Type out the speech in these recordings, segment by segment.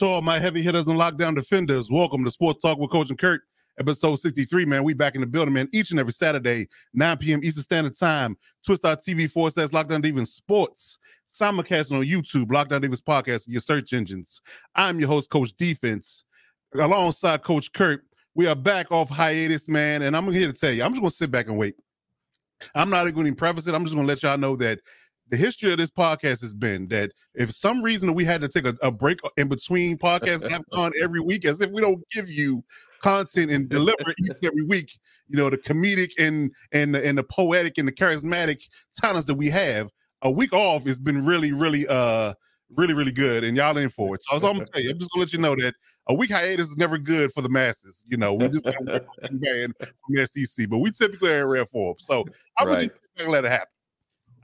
To all my heavy hitters and lockdown defenders, welcome to Sports Talk with Coach and Kurt, episode 63, man. We back in the building, man, each and every Saturday, 9 p.m. Eastern Standard Time. Twist Twitch.tv forward slash Lockdown Divas Sports. Simulcast on YouTube, Lockdown Divas Podcast, your search engines. I'm your host, Coach Defense. Alongside Coach Kurt, we are back off hiatus, man. And I'm here to tell you, I'm just going to sit back and wait. I'm not even going to preface it. I'm just going to let y'all know that the history of this podcast has been that if some reason we had to take a, a break in between podcasts have on every week, as if we don't give you content and deliver each every week, you know, the comedic and and and the poetic and the charismatic talents that we have, a week off has been really, really uh really, really good, and y'all in for it. So I'm gonna tell you, I'm just gonna let you know that a week hiatus is never good for the masses. You know, we just man from the SEC, but we typically are rare for them. So I'm right. gonna just let it happen.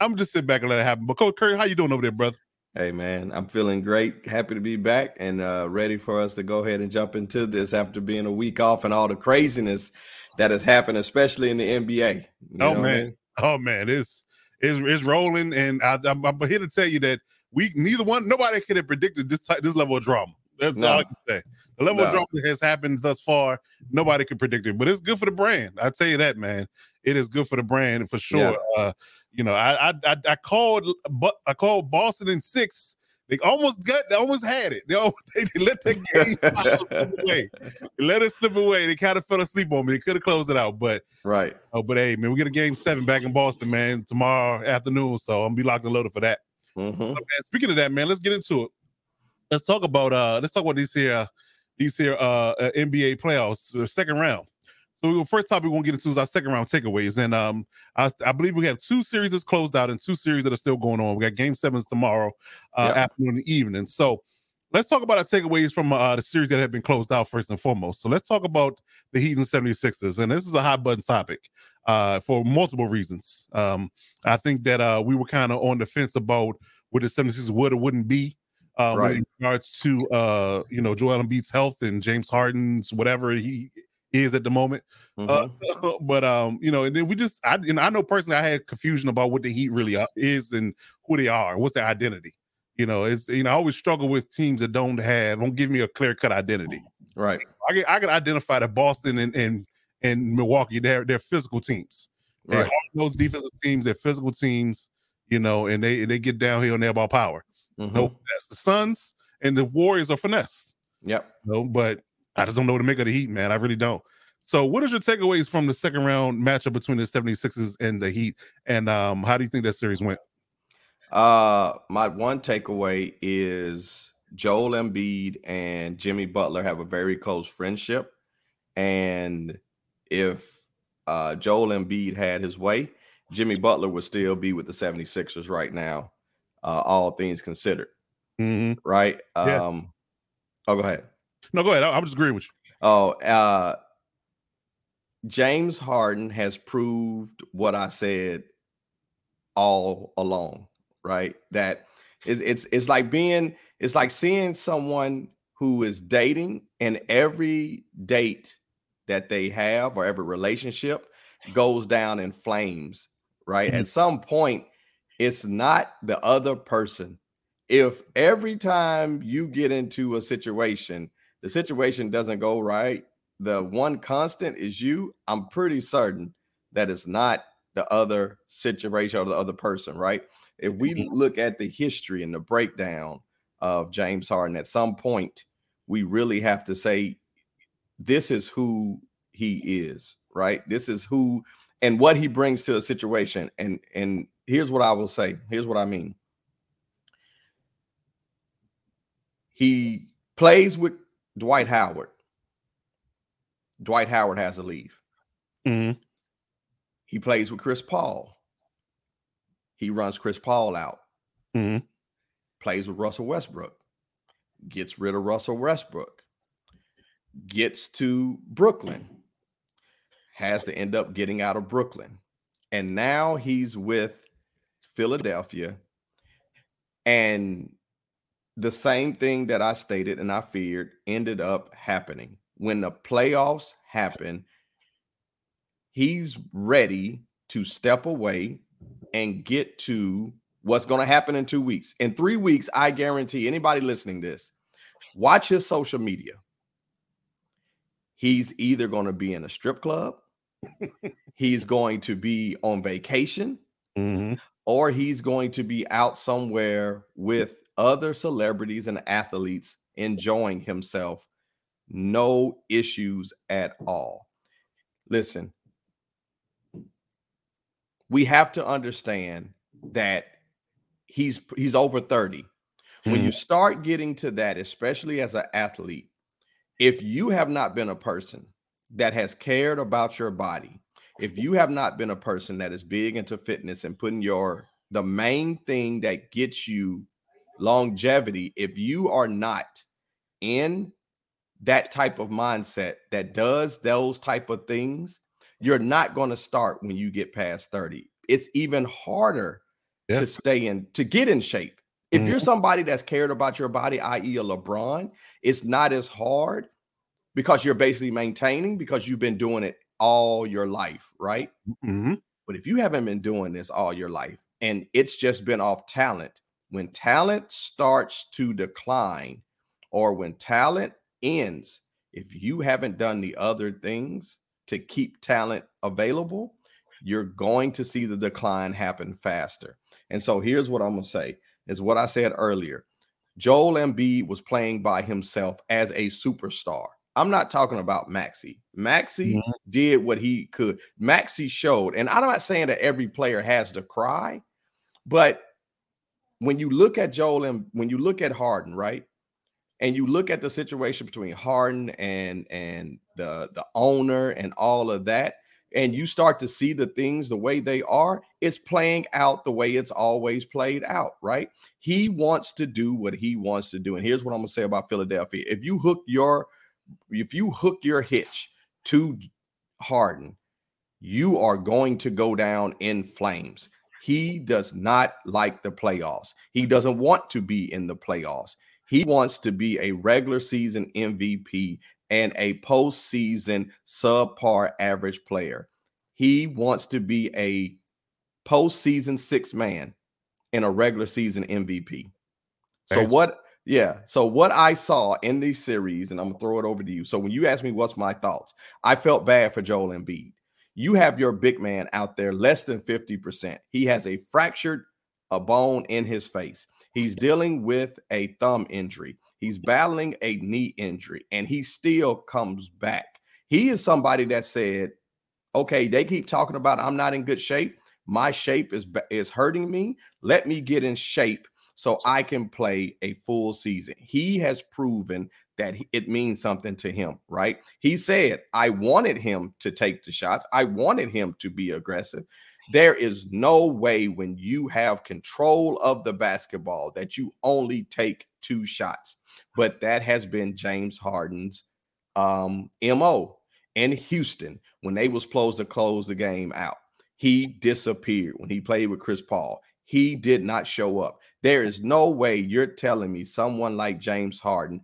I'm just sit back and let it happen. But Coach Curry, how you doing over there, brother? Hey man, I'm feeling great. Happy to be back and uh, ready for us to go ahead and jump into this after being a week off and all the craziness that has happened, especially in the NBA. You oh man, I mean? oh man, it's it's it's rolling, and I, am here to tell you that we neither one, nobody could have predicted this type, this level of drama. That's no. all I can say. The level no. of drama that has happened thus far, nobody could predict it. But it's good for the brand. I tell you that, man. It is good for the brand for sure. Yeah. Uh, you know, I, I I called but I called Boston in six. They almost got, they almost had it. They, they, let the game slip away. They let it slip away. They kind of fell asleep on me. They could have closed it out, but right. Oh, but hey, man, we get a game seven back in Boston, man, tomorrow afternoon. So I'm gonna be locked and loaded for that. Mm-hmm. So, man, speaking of that, man, let's get into it. Let's talk about uh, let's talk about these here, these here uh, uh NBA playoffs, the second round. So first topic we're gonna get into is our second round takeaways, and um, I, I, believe we have two series that's closed out and two series that are still going on. We got Game Sevens tomorrow uh, afternoon and evening. So let's talk about our takeaways from uh, the series that have been closed out first and foremost. So let's talk about the Heat and 76ers, and this is a hot button topic uh, for multiple reasons. Um, I think that uh, we were kind of on the fence about what the 76ers would or wouldn't be. Uh, right. in regards to uh, you know Joel Embiid's health and James Harden's whatever he is at the moment. Uh, mm-hmm. Uh, but um, you know, and then we just I you know I know personally I had confusion about what the Heat really is and who they are, what's their identity. You know, it's you know I always struggle with teams that don't have don't give me a clear cut identity. Right. I can I can identify that Boston and and and Milwaukee they're they're physical teams. Right. those defensive teams, they're physical teams. You know, and they they get downhill and they're about power. Mm-hmm. No, that's the Suns and the Warriors are finesse. Yep. no, but I just don't know what to make of the Heat, man. I really don't. So, what is your takeaways from the second round matchup between the 76ers and the Heat? And um, how do you think that series went? Uh, my one takeaway is Joel Embiid and Jimmy Butler have a very close friendship. And if uh, Joel Embiid had his way, Jimmy Butler would still be with the 76ers right now, uh, all things considered. Mm-hmm. Right? Yeah. Um, oh, go ahead. No, go ahead. I, am just agreeing with you. Oh, uh, James Harden has proved what I said all along, right? That it, it's it's like being it's like seeing someone who is dating and every date that they have or every relationship goes down in flames, right? Mm-hmm. At some point, it's not the other person. If every time you get into a situation the situation doesn't go right, the one constant is you, I'm pretty certain that it's not the other situation or the other person, right? If we look at the history and the breakdown of James Harden, at some point, we really have to say, this is who he is, right? This is who and what he brings to a situation. And and here's what I will say. Here's what I mean. He plays with Dwight Howard. Dwight Howard has to leave. Mm-hmm. He plays with Chris Paul. He runs Chris Paul out. Mm-hmm. Plays with Russell Westbrook. Gets rid of Russell Westbrook. Gets to Brooklyn. Has to end up getting out of Brooklyn. And now he's with Philadelphia. And the same thing that I stated and I feared ended up happening. When the playoffs happen, he's ready to step away and get to what's going to happen in two weeks. In three weeks, I guarantee anybody listening this, Watch his social media. He's either going to be in a strip club, he's going to be on vacation, Mm-hmm. or he's going to be out somewhere with other celebrities and athletes enjoying himself. No issues at all. Listen, we have to understand that he's he's over 30. When hmm. you start getting to that, especially as an athlete, if you have not been a person that has cared about your body, if you have not been a person that is big into fitness and putting your the main thing that gets you longevity, if you are not in that type of mindset that does those type of things, you're not going to start when you get past 30. It's even harder Yeah. to stay in to get in shape. If Mhm. you're somebody that's cared about your body, i.e., a LeBron, it's not as hard because you're basically maintaining because you've been doing it all your life, right? Mm-hmm. But if you haven't been doing this all your life and it's just been off talent, when talent starts to decline or when talent ends, if you haven't done the other things to keep talent available, you're going to see the decline happen faster. And so here's what I'm going to say is what I said earlier. Joel Embiid was playing by himself as a superstar. I'm not talking about Maxey. Maxey Mhm. did what he could. Maxey showed, and I'm not saying that every player has to cry, but when you look at Joel and when you look at Harden, right, and you look at the situation between Harden and and the the owner and all of that, and you start to see the things the way they are, it's playing out the way it's always played out, right? He wants to do what he wants to do, and here's what I'm gonna say about Philadelphia: if you hook your if you hook your hitch to Harden, you are going to go down in flames. He does not like the playoffs. He doesn't want to be in the playoffs. He wants to be a regular season MVP and a postseason subpar average player. He wants to be a postseason six man and a regular season MVP. So Okay. what? Yeah. So what I saw in these series, and I'm gonna throw it over to you. So when you ask me what's my thoughts, I felt bad for Joel Embiid. You have your big man out there less than 50%. He has a fractured a bone in his face. He's dealing with a thumb injury. He's battling a knee injury, and he still comes back. He is somebody that said, "Okay, they keep talking about I'm not in good shape. My shape is is hurting me. Let me get in shape so I can play a full season." He has proven that it means something to him, right? He said, "I wanted him to take the shots. I wanted him to be aggressive." There is no way when you have control of the basketball that you only take two shots. But that has been James Harden's um, MO in Houston when they was supposed to close the game out. He disappeared when he played with Chris Paul. He did not show up. There is no way you're telling me someone like James Harden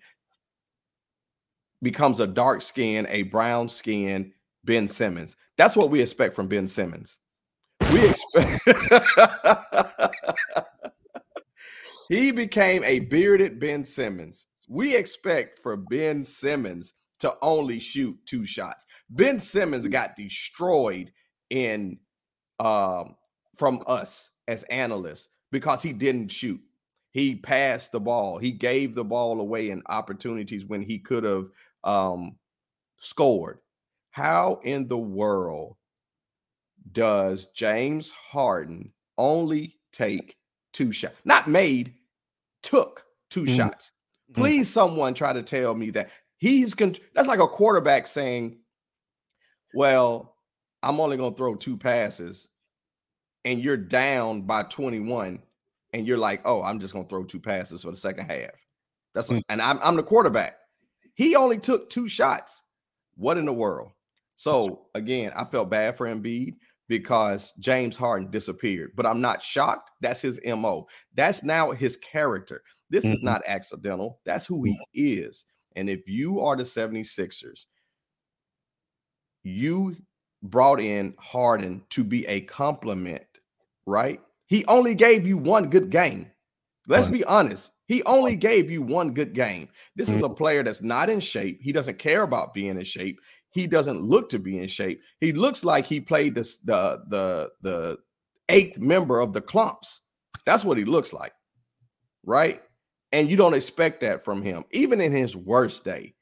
becomes a dark skin, a brown skin Ben Simmons. That's what we expect from Ben Simmons. We expect he became a bearded Ben Simmons. We expect for Ben Simmons to only shoot two shots. Ben Simmons got destroyed in um from us as analysts because he didn't shoot. He passed the ball. He gave the ball away in opportunities when he could have um scored. How in the world does James Harden only take two shots? Not made, took 2 Mhm. shots. Mhm. Please, someone try to tell me that he's con- that's like a quarterback saying, Well, I'm only gonna throw two passes, and you're down by 21, and you're like, Oh, I'm just gonna throw two passes for the second half. That's Mm. and I'm I'm the quarterback. He only took two shots. What in the world? So again, I felt bad for Embiid because James Harden disappeared, but I'm not shocked. That's his MO. That's now his character. This is Mhm. not accidental. That's who he is. And if you are the 76ers, you brought in Harden to be a compliment, right? He only gave you one good game. Let's Right. be honest. He only gave you one good game. This mm-hmm. is a player that's not in shape. He doesn't care about being in shape. He doesn't look to be in shape. He looks like he played this the the the eighth member of the Klumps. That's what he looks like. Right? And you don't expect that from him, even in his worst day.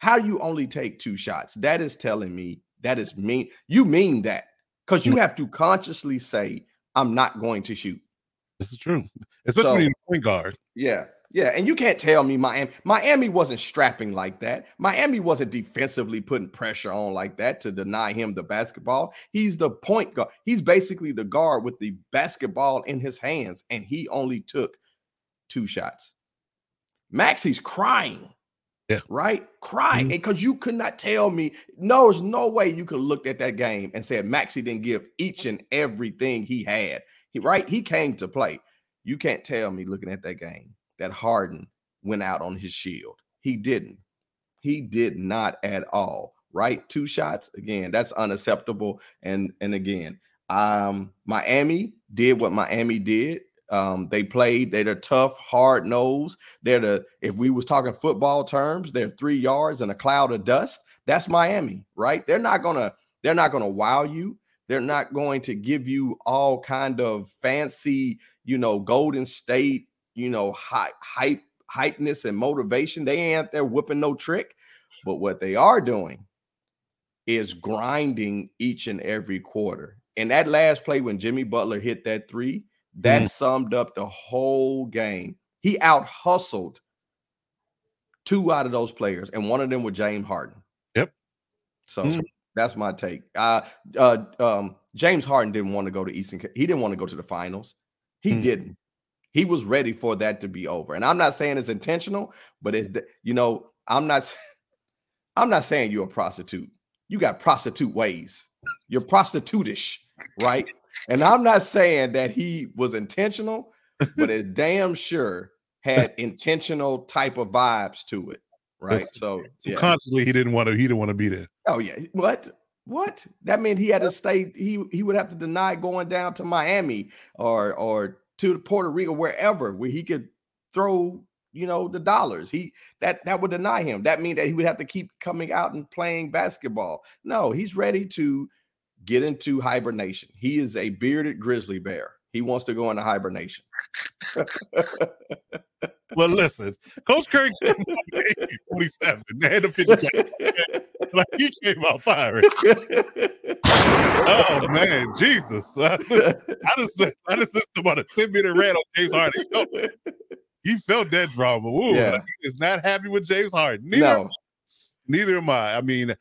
How do you only take two shots? That is telling me that is mean. You mean that because you have to consciously say, I'm not going to shoot. This is true, especially so, in point guard. Yeah, yeah, and you can't tell me Miami. Miami wasn't strapping like that. Miami wasn't defensively putting pressure on like that to deny him the basketball. He's the point guard. He's basically the guard with the basketball in his hands, and he only took two shots. Maxey's crying. Yeah. Right? Crying. Because mm-hmm. you could not tell me, no, there's no way you could look at that game and say Maxey didn't give each and everything he had. He right, he came to play. You can't tell me looking at that game that Harden went out on his shield. He didn't. He did not at all. Right? Two shots again. That's unacceptable. And and again, um, Miami did what Miami did. Um, they played. They're tough, hard nose. They're the if we was talking football terms, they're three yards and a cloud of dust. That's Miami, right? They're not gonna they're not gonna wow you. They're not going to give you all kind of fancy, you know, Golden State, you know, hype, hype, hypeness and motivation. They ain't there whooping no trick. But what they are doing is grinding each and every quarter. And that last play when Jimmy Butler hit that three, that mm. summed up the whole game. He out hustled two out of those players, and one of them was James Harden. Yep. So mm. That's my take. Uh, uh, um, James Harden didn't want to go to Eastern. He didn't want to go to the finals. He mm. didn't. He was ready for that to be over. And I'm not saying it's intentional, but it's you know I'm not. I'm not saying you're a prostitute. You got prostitute ways. You're prostitutish, right? And I'm not saying that he was intentional, but it's damn sure had intentional type of vibes to it. Right. So, so yeah. consciously he didn't want to he didn't want to be there. Oh, yeah. What? What? That meant he had to stay, he he would have to deny going down to Miami or or to Puerto Rico, wherever where he could throw you know the dollars he that that would deny him that mean that he would have to keep coming out and playing basketball no he's ready to get into hibernation. He is a bearded grizzly bear. He wants to go into hibernation. well, listen, Coach Kirk 47. They had to figure like he came out firing. oh man, Jesus! I just I just listened about a 10 minute rant on James Harden. He felt, he felt that drama. Ooh, yeah. he is not happy with James Harden. Neither, no. neither am I. I mean,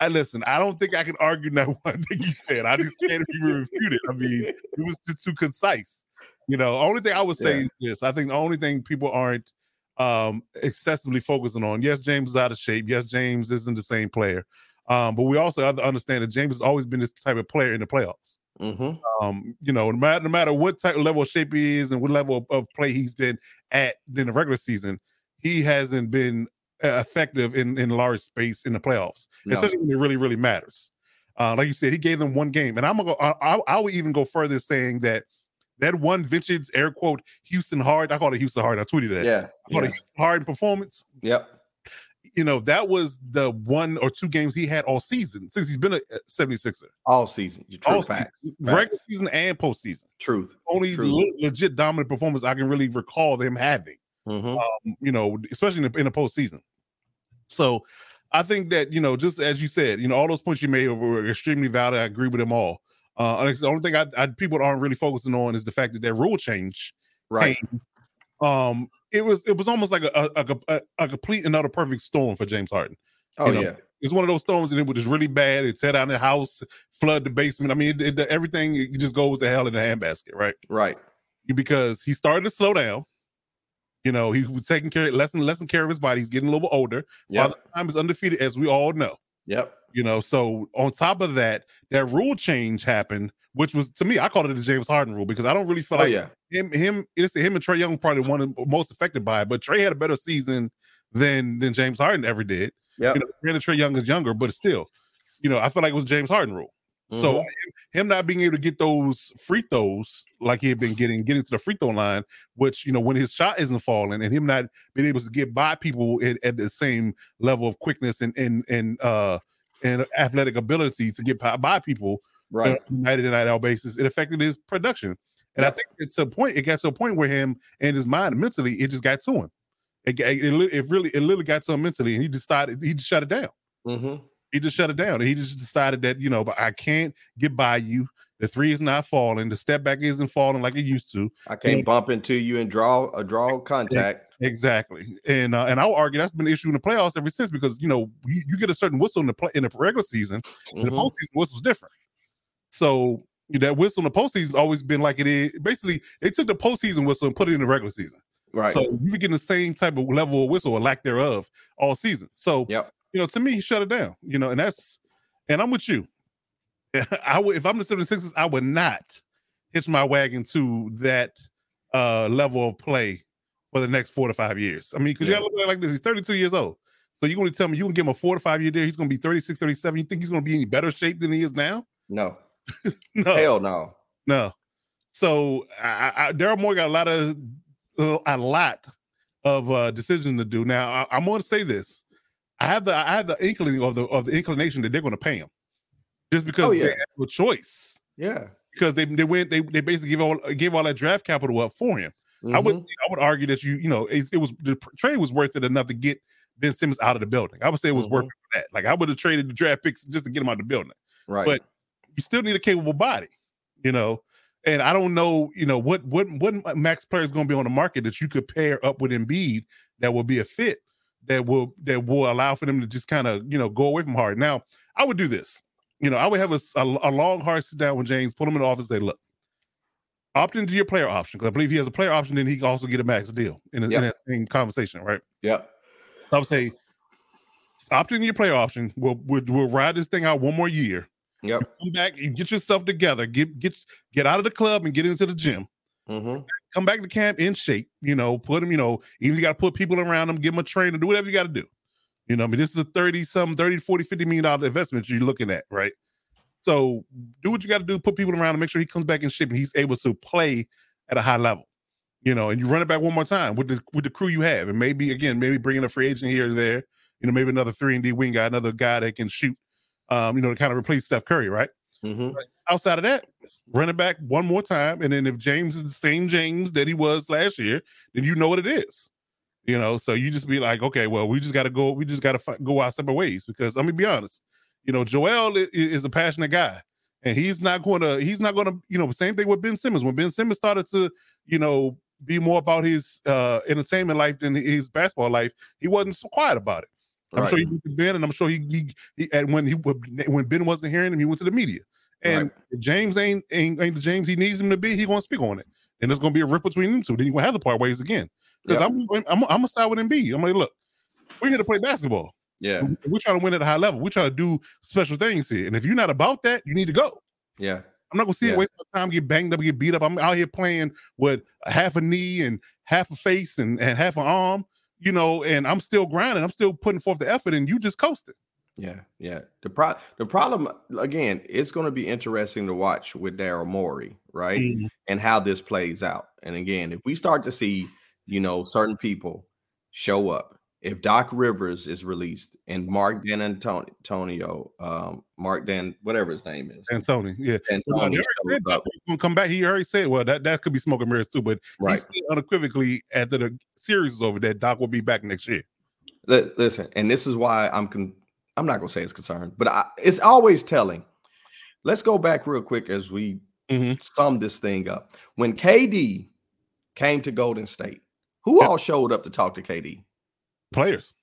I listen. I don't think I can argue that one thing you said. I just can't even refute it. I mean, it was just too concise. You know, only thing I would say yeah. is this: I think the only thing people aren't um excessively focusing on. Yes, James is out of shape. Yes, James isn't the same player. Um, but we also have to understand that James has always been this type of player in the playoffs. Mm-hmm. Um, you know, no matter, no matter what type of level of shape he is and what level of, of play he's been at in the regular season, he hasn't been uh, effective in in large space in the playoffs, no. especially when it really really matters. Uh, like you said, he gave them one game, and I'm gonna go. I, I, would even go further saying that that one vintage air quote Houston hard. I call it Houston hard. I tweeted that. Yeah, I call yeah. it Houston hard performance. Yep. You know that was the one or two games he had all season since he's been a 76er. All season, true all fact. Season, regular season and postseason. Truth. Only Truth. Le- legit dominant performance I can really recall him having. Mm-hmm. Um, you know, especially in the, in the postseason. So I think that, you know, just as you said, you know, all those points you made were extremely valid. I agree with them all. Uh, the only thing I, I, people aren't really focusing on is the fact that that rule change, right? Came, um, it was it was almost like a a, a, a complete and utter perfect storm for James Harden. Oh you know, yeah, it's one of those storms, and it was just really bad. It tear down the house, flood the basement. I mean, it, it, everything it just goes to hell in the handbasket, right? Right. Because he started to slow down. You know, he was taking care, less and less and care of his body. He's getting a little older. Yeah. Father Time is undefeated, as we all know. Yep. You know, so on top of that, that rule change happened, which was to me, I called it the James Harden rule because I don't really feel oh, like yeah. him, him, it's him and Trae Young probably one of the most affected by it. But Trae had a better season than than James Harden ever did. Yeah. You know, Trae Young is younger, but still, you know, I feel like it was James Harden rule. So Mhm. him, not being able to get those free throws like he had been getting, getting to the free throw line, which you know when his shot isn't falling, and him not being able to get by people at, at the same level of quickness and and and uh and athletic ability to get by, people right. night in night out basis, it affected his production. And I think it's a point. It got to a point where him and his mind mentally, it just got to him. It, it, it really, it literally got to him mentally, and he just started. He just shut it down. hmm He just shut it down, he just decided that you know, but I can't get by you. The three is not falling. The step back isn't falling like it used to. I can't bump into you and draw a draw contact. Exactly, and uh, and I'll argue that's been an issue in the playoffs ever since because you know you, you get a certain whistle in the play, in the regular season, and the Mhm. postseason whistle's different. So that whistle in the postseason's always been like it is. Basically, they took the postseason whistle and put it in the regular season. Right. So you were getting the same type of level of whistle or lack thereof all season. So Yep. You know, to me, he shut it down. You know, and that's and I'm with you. I would if I'm the 76ers, I would not hitch my wagon to that uh level of play for the next four to five years. I mean, because Yeah. you gotta look at it like this. He's 32 years old. So you're gonna tell me you can give him a four to five year deal, he's gonna be 36, 37. You think he's gonna be any better shape than he is now? no. No. Hell no. No. So I, I, Daryl Morey got a lot of uh, a lot of uh, decisions to do. Now I, I'm going to say this: I have the I have the inkling of the of the inclination that they're going to pay him, just because Oh, they have a choice. Yeah. Because they they went they they basically give all gave all that draft capital up for him. I would Mhm. I would argue that you you know it, it was the trade was worth it enough to get Ben Simmons out of the building. I would say it was worth Mhm. it that. Like I would have traded the draft picks just to get him out of the building right. but- you still need a capable body, you know. And I don't know, you know, what what what max player is going to be on the market that you could pair up with Embiid that will be a fit that will that will allow for them to just kind of you know go away from hard. Now, I would do this, you know, I would have a a long hard sit down with James, put him in the office, say, look, opt into your player option because I believe he has a player option, then he can also get a max deal in, a, Yep. in that same conversation, right? yep. I would say opt into your player option. We'll, we'll we'll ride this thing out one more year Yep. come back, you get yourself together, get get get out of the club and get into the gym. Hmm Come back to camp in shape. You know, put them. You know, even you got to put people around them, give them a trainer, do whatever you got to do. You know, I mean, this is a 30 some 30, 40, 50 million dollar investment you're looking at, right? So do what you got to do, put people around him, make sure he comes back in shape and he's able to play at a high level. You know, and you run it back one more time with the with the crew you have, and maybe again, maybe bringing a free agent here or there. You know, maybe another three and D wing guy, another guy that can shoot. Um, you know, to kind of replace Steph Curry, right? hmm outside of that, run it back one more time. And then if James is the same James that he was last year, then you know what it is. You know, so you just be like, okay, well, we just got to go, we just got to go our separate ways because I'm gonna be honest, you know, Joel is, is a passionate guy, and he's not going to, he's not going to, you know, same thing with Ben Simmons. When Ben Simmons started to, you know, be more about his uh entertainment life than his basketball life, he wasn't so quiet about it. I'm Right. sure he went to Ben, and I'm sure he, he, he and when he when Ben wasn't hearing him, he went to the media. And Right. if James ain't, ain't ain't the James he needs him to be, he gonna speak on it, and there's gonna be a rip between them two. Then you gonna have to part ways again. Because Yep. I'm, I'm I'm gonna side with Embiid. I'm like, look, we're here to play basketball. Yeah. We're trying to win at a high level. We're trying to do special things here. And if you're not about that, you need to go. Yeah. I'm not gonna see Yeah. it waste my time, get banged up, get beat up. I'm out here playing with half a knee and half a face and, and half an arm, you know, and I'm still grinding. I'm still putting forth the effort, and you just coasted. Yeah, yeah. The pro the problem again, it's going to be interesting to watch with Daryl Morey, right? And how this plays out. And again, if we start to see, you know, certain people show up, if Doc Rivers is released and Mark Dan Antonio, um, Mark Dan, whatever his name is, Antonio, yeah. Well, Antonio he already shows said Doc up, was gonna come back. He already said, well, that, that could be smoke and mirrors too, but he right? said unequivocally after the series is over that Doc will be back next year. Li- listen, and this is why I'm con- I'm not gonna say it's concerned, but I, it's always telling. Let's go back real quick as we Mhm. sum this thing up. When KD came to Golden State, who Yeah. all showed up to talk to KD? Players.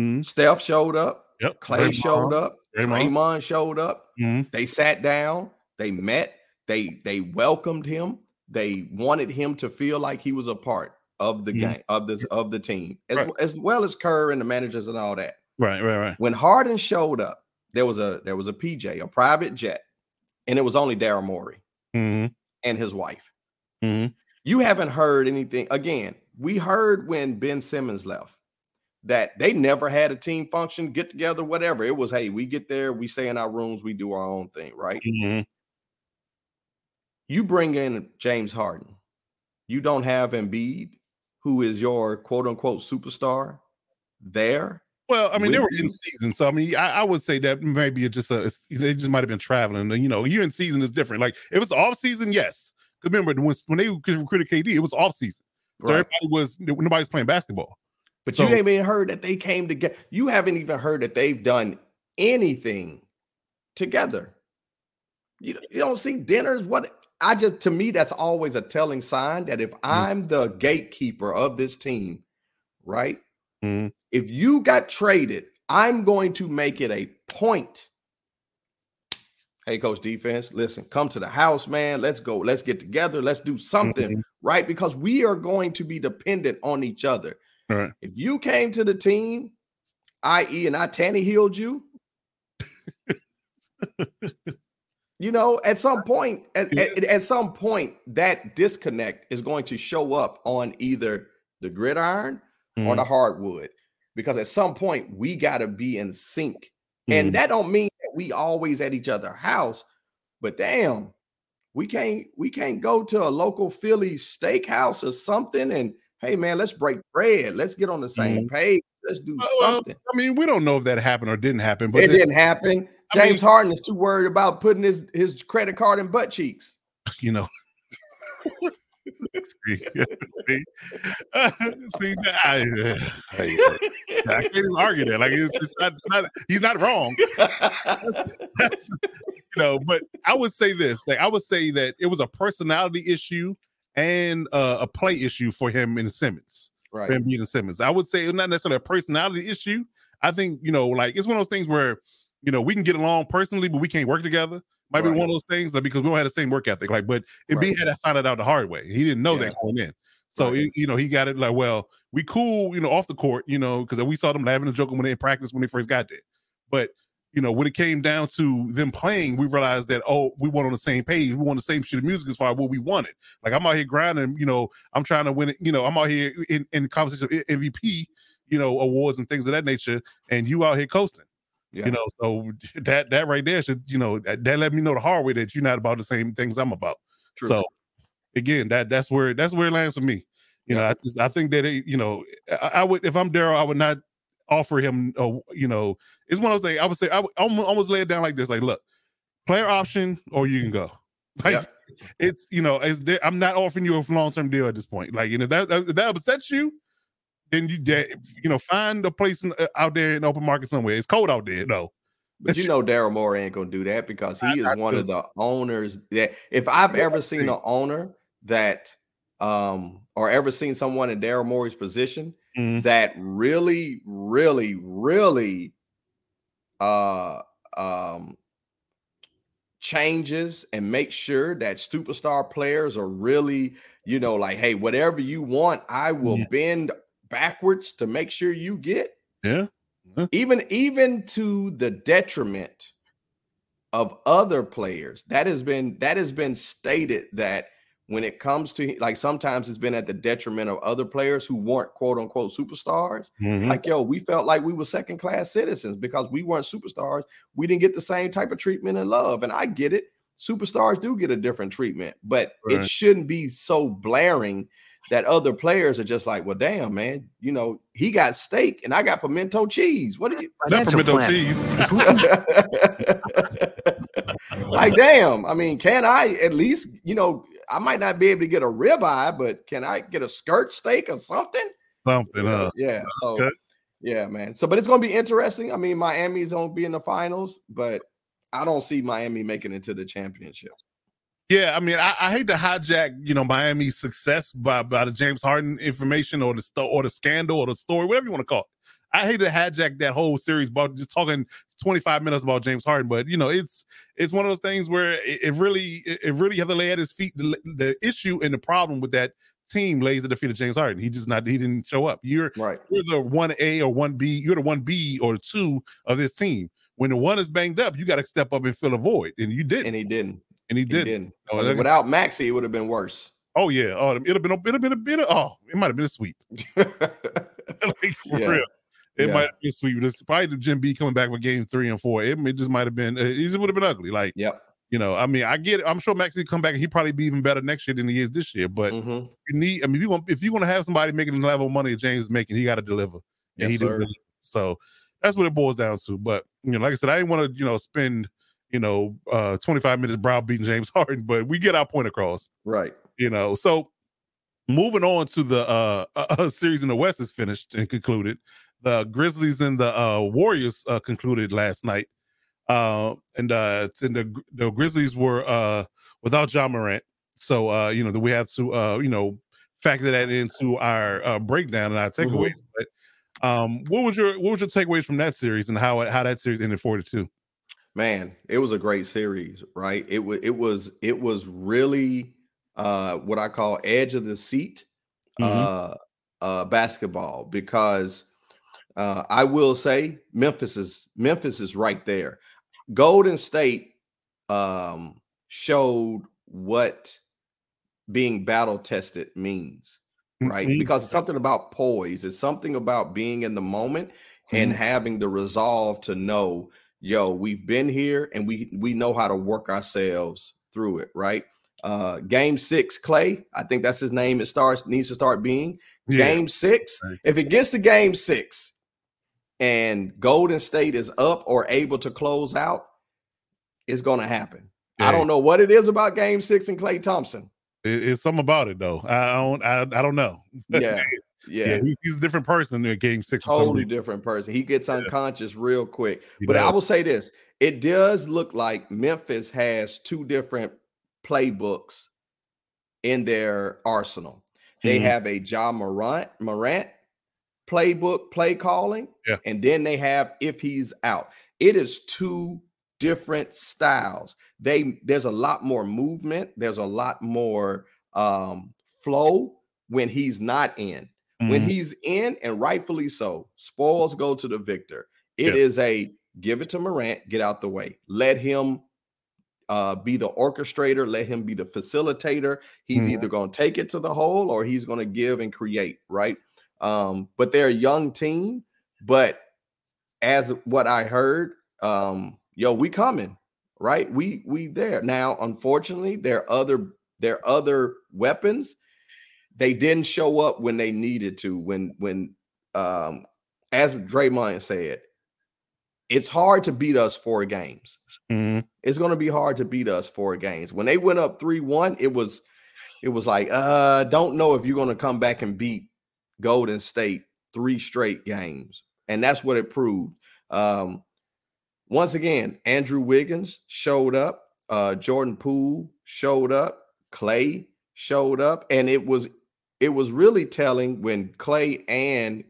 Mhm. Steph showed up, Yep. Klay Draymond. showed up, Draymond. Draymond showed up. Mhm. They sat down, they met, they they welcomed him, they wanted him to feel like he was a part of the Mhm. game of the of the team, as, Right. as well as Kerr and the managers and all that. Right, right, right. when Harden showed up, there was a there was a PJ, a private jet, and it was only Daryl Morey Mhm. and his wife. Mhm. You haven't heard anything again. We heard when Ben Simmons left. that they never had a team function, get together, whatever. It was, hey, we get there, we stay in our rooms, we do our own thing, right? Mhm. You bring in James Harden. You don't have Embiid, who is your quote unquote superstar there. Well, I mean, they were in season, so I mean, I, I would say that maybe it just a, it's- they just might have been traveling. and, You know, you in season is different. Like if it's off season, yes. 'Cause Remember when when they recruited KD, it was off season, so Right. everybody was nobody's playing basketball. But So- you haven't even heard that they came together. You haven't even heard that they've done anything together. You, you don't see dinners. What I just to me, that's always a telling sign that if I'm the gatekeeper of this team, right? Mhm. If you got traded, I'm going to make it a point. Hey, coach defense, listen, come to the house, man. Let's go. Let's get together. Let's do something, Mhm. right? Because we are going to be dependent on each other. Right. If you came to the team, i.e., and I Tanny healed you, you know, at some point, at, at, at some point, that disconnect is going to show up on either the gridiron or Mhm. the hardwood. Because at some point we got to be in sync. Mhm. And that don't mean that we always at each other's house, but damn, we can't we can't go to a local Philly steakhouse or something and hey man, let's break bread. Let's get on the same page. Let's do Well, something. I mean, we don't know if that happened or didn't happen, but It didn't happen. I mean- James Harden is too worried about putting his, his credit card in butt cheeks. you know. See, see, uh, see, I, I can't even argue that. Like it's, it's not, it's not, he's not wrong. That's- you know, but I would say this: like I would say that it was a personality issue and uh, a play issue for him in Simmons. right. for him being in Simmons. I would say it's not necessarily a personality issue. I think you know, like it's one of those things where you know we can get along personally, but we can't work together. Might be one of those things like, because we don't have the same work ethic. Like, but Embiid Right. had to find it out the hard way. He didn't know Yeah. that going in. So Right. you know, he got it like, well, we cool, you know, off the court, you know, because we saw them laughing and joking when they in practice when they first got there. But you know, when it came down to them playing, we realized that oh, we weren't on the same page. We want the same shit of music as far as what we wanted. Like I'm out here grinding, you know, I'm trying to win it, you know, I'm out here in, in the conversation of MVP, you know, awards and things of that nature, and you out here coasting. Yeah. You know, so that that right there should, you know, that, that let me know the hard way that you're not about the same things I'm about. True. So again, that that's where that's where it lands for me. You know, I just I think that it, you know, I, I would if I'm Daryl, I would not offer him. Uh, you know, it's one of those things. I would say I would almost, almost lay it down like this: like, look, player option, or you can go. Like, Yeah. it's you know, it's there, I'm not offering you a long term deal at this point. Like, you know, that that upsets you, then you you know find a place in, uh, out there in the open market somewhere. It's cold out there, though. But you know Daryl Morey ain't gonna do that because I- he is I one do. of the owners that if I've ever seen an owner that um or ever seen someone in Daryl Morey's position Mhm. that really, really, really uh um changes and make sure that superstar players are really, you know, like, hey, whatever you want, I will Yeah. bend backwards to make sure you get Yeah, even even to the detriment of other players. That has been that has been stated that when it comes to like sometimes it's been at the detriment of other players who weren't quote unquote superstars. Mhm. like yo we felt like we were second class citizens because we weren't superstars. We didn't get the same type of treatment and love. And i get it. Superstars do get a different treatment but Right. it shouldn't be so blaring that other players are just like well damn man you know he got steak and i got pimento cheese what do you Not pimento plan. cheese. Like damn i mean can i at least you know i might not be able to get a ribeye but can i get a skirt steak or something Something. Uh, yeah so Okay. yeah man so but it's gonna be interesting i mean miami's gonna be in the finals but i don't see miami making it to the championship Yeah, I mean, I, I hate to hijack, you know, Miami's success by, by the James Harden information or the sto- or the scandal or the story, whatever you want to call it. I hate to hijack that whole series about just talking 25 minutes about James Harden, but you know, it's it's one of those things where it, it really it, really have to lay at his feet. The, the issue and the problem with that team lays at the feet of James Harden. He just not he didn't show up. You're right you're the one A or one B. You're the one B or two of this team. When the one is banged up, you got to step up and fill a void, and you didn't. and he didn't and he he did. didn't Oh, But that- without Maxey it would have been worse Oh yeah. Oh, it'd have been a it'd have been a bit oh, it might have been a sweep. like, for Yeah. real. It Yeah. might be sweet. It's probably the Jim B coming back with game three and four. It, it just might have been. It just would have been ugly. Like Yep. you know, I mean, I get it. I'm sure Maxey come back and he probably be even better next year than he is this year. But hmm you need. I mean, if you want, if you want to have somebody making the level of money that James is making, he got to deliver. And Yes, he did sir. deliver. So that's what it boils down to. But you know, like I said, I didn't want to, you know, spend, you know, uh 25 minutes browbeating James Harden, but we get our point across, Right. you know. So moving on to the uh, uh series in the West is finished and concluded. The Grizzlies and the uh Warriors uh concluded last night. Uh and uh and the the Grizzlies were uh without Ja Morant. So uh, you know, that we have to uh, you know, factor that into our uh breakdown and our takeaways. But um, what was your what was your takeaways from that series and how how that series ended 42? Man, it was a great series, right? It was it was it was really uh what I call edge of the seat Mhm. uh uh basketball because uh I will say Memphis is Memphis is right there. Golden State um showed what being battle tested means, right? Mhm. Because it's something about poise, it's something about being in the moment and Mhm. having the resolve to know, yo, we've been here and we we know how to work ourselves through it, right? Uh game six, Klay, I think that's his name. It starts needs to start being Yeah. game six. Right. If it gets to game six and Golden State is up or able to close out, it's gonna happen. I don't know what it is about game six and Klay Thompson. It- it's something about it though. I don't I, I don't know. Yeah, yeah, yeah. he's, he's a different person in game six. totally different person. He gets unconscious real quick. He But I will say this: it does look like Memphis has two different playbooks in their arsenal. They Mhm. have a Ja Morant Morant playbook, play calling, Yeah. and then they have if he's out. It is two different styles. They there's a lot more movement. There's a lot more um, flow when he's not in when Mhm. he's in and rightfully so spoils go to the victor It Yeah. is a give it to morant get out the way let him uh, be the orchestrator let him be the facilitator he's Mhm. either going to take it to the hole or he's going to give and create right um, but they're a young team but as what i heard um, yo we coming right we we there now unfortunately there are other there are other weapons they didn't show up when they needed to. When when um as Draymond said, it's hard to beat us four games. Mhm. It's going to be hard to beat us four games. When they went up three one, it was it was like uh don't know if you're going to come back and beat Golden State three straight games, and that's what it proved. Um, once again, Andrew Wiggins showed up. Uh, Jordan Poole showed up. Klay showed up, and it was it was really telling when Klay and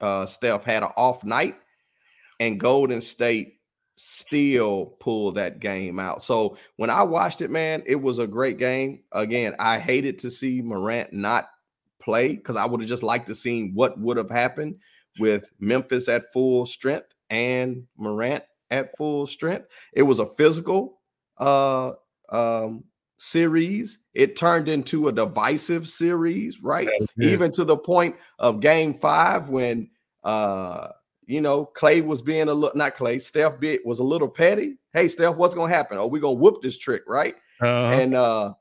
uh, Steph had an off night, and Golden State still pulled that game out. So when I watched it, man, it was a great game. Again, I hated to see Morant not play because I would have just liked to see what would have happened with Memphis at full strength and Morant at full strength. It was a physical uh um series. It turned into a divisive series, right? Yeah. Even to the point of game five when uh you know Klay was being a little not Klay, Steph be, was a little petty. Hey Steph, what's gonna happen? Are we're gonna whoop this trick, right? Uh-huh. and uh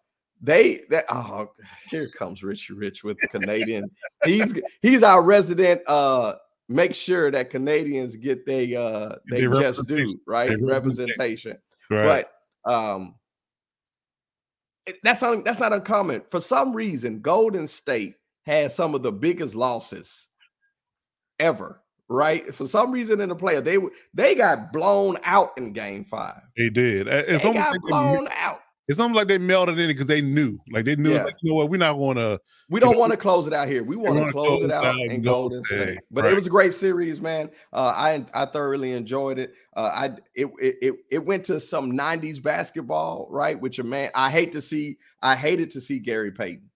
they that oh here comes Richie Rich with the Canadian. he's he's our resident uh make sure that Canadians get they uh they Their just do right representation. right. But um that's un, that's not uncommon. For some reason, Golden State has some of the biggest losses ever. Right? For some reason in the player, they they got blown out in game five. they did. It's they almost, got like they, blown out. It's almost like they melted in it because they knew. Like they knew, Yeah. like, you know what, we're not going to. We don't want to close it out here. We want to close it out in in Golden State, State. But right. it was a great series, man. Uh, I I thoroughly enjoyed it. Uh, I it, it it went to some '90s basketball, right? With your man. I hate to see. I hated to see Gary Payton.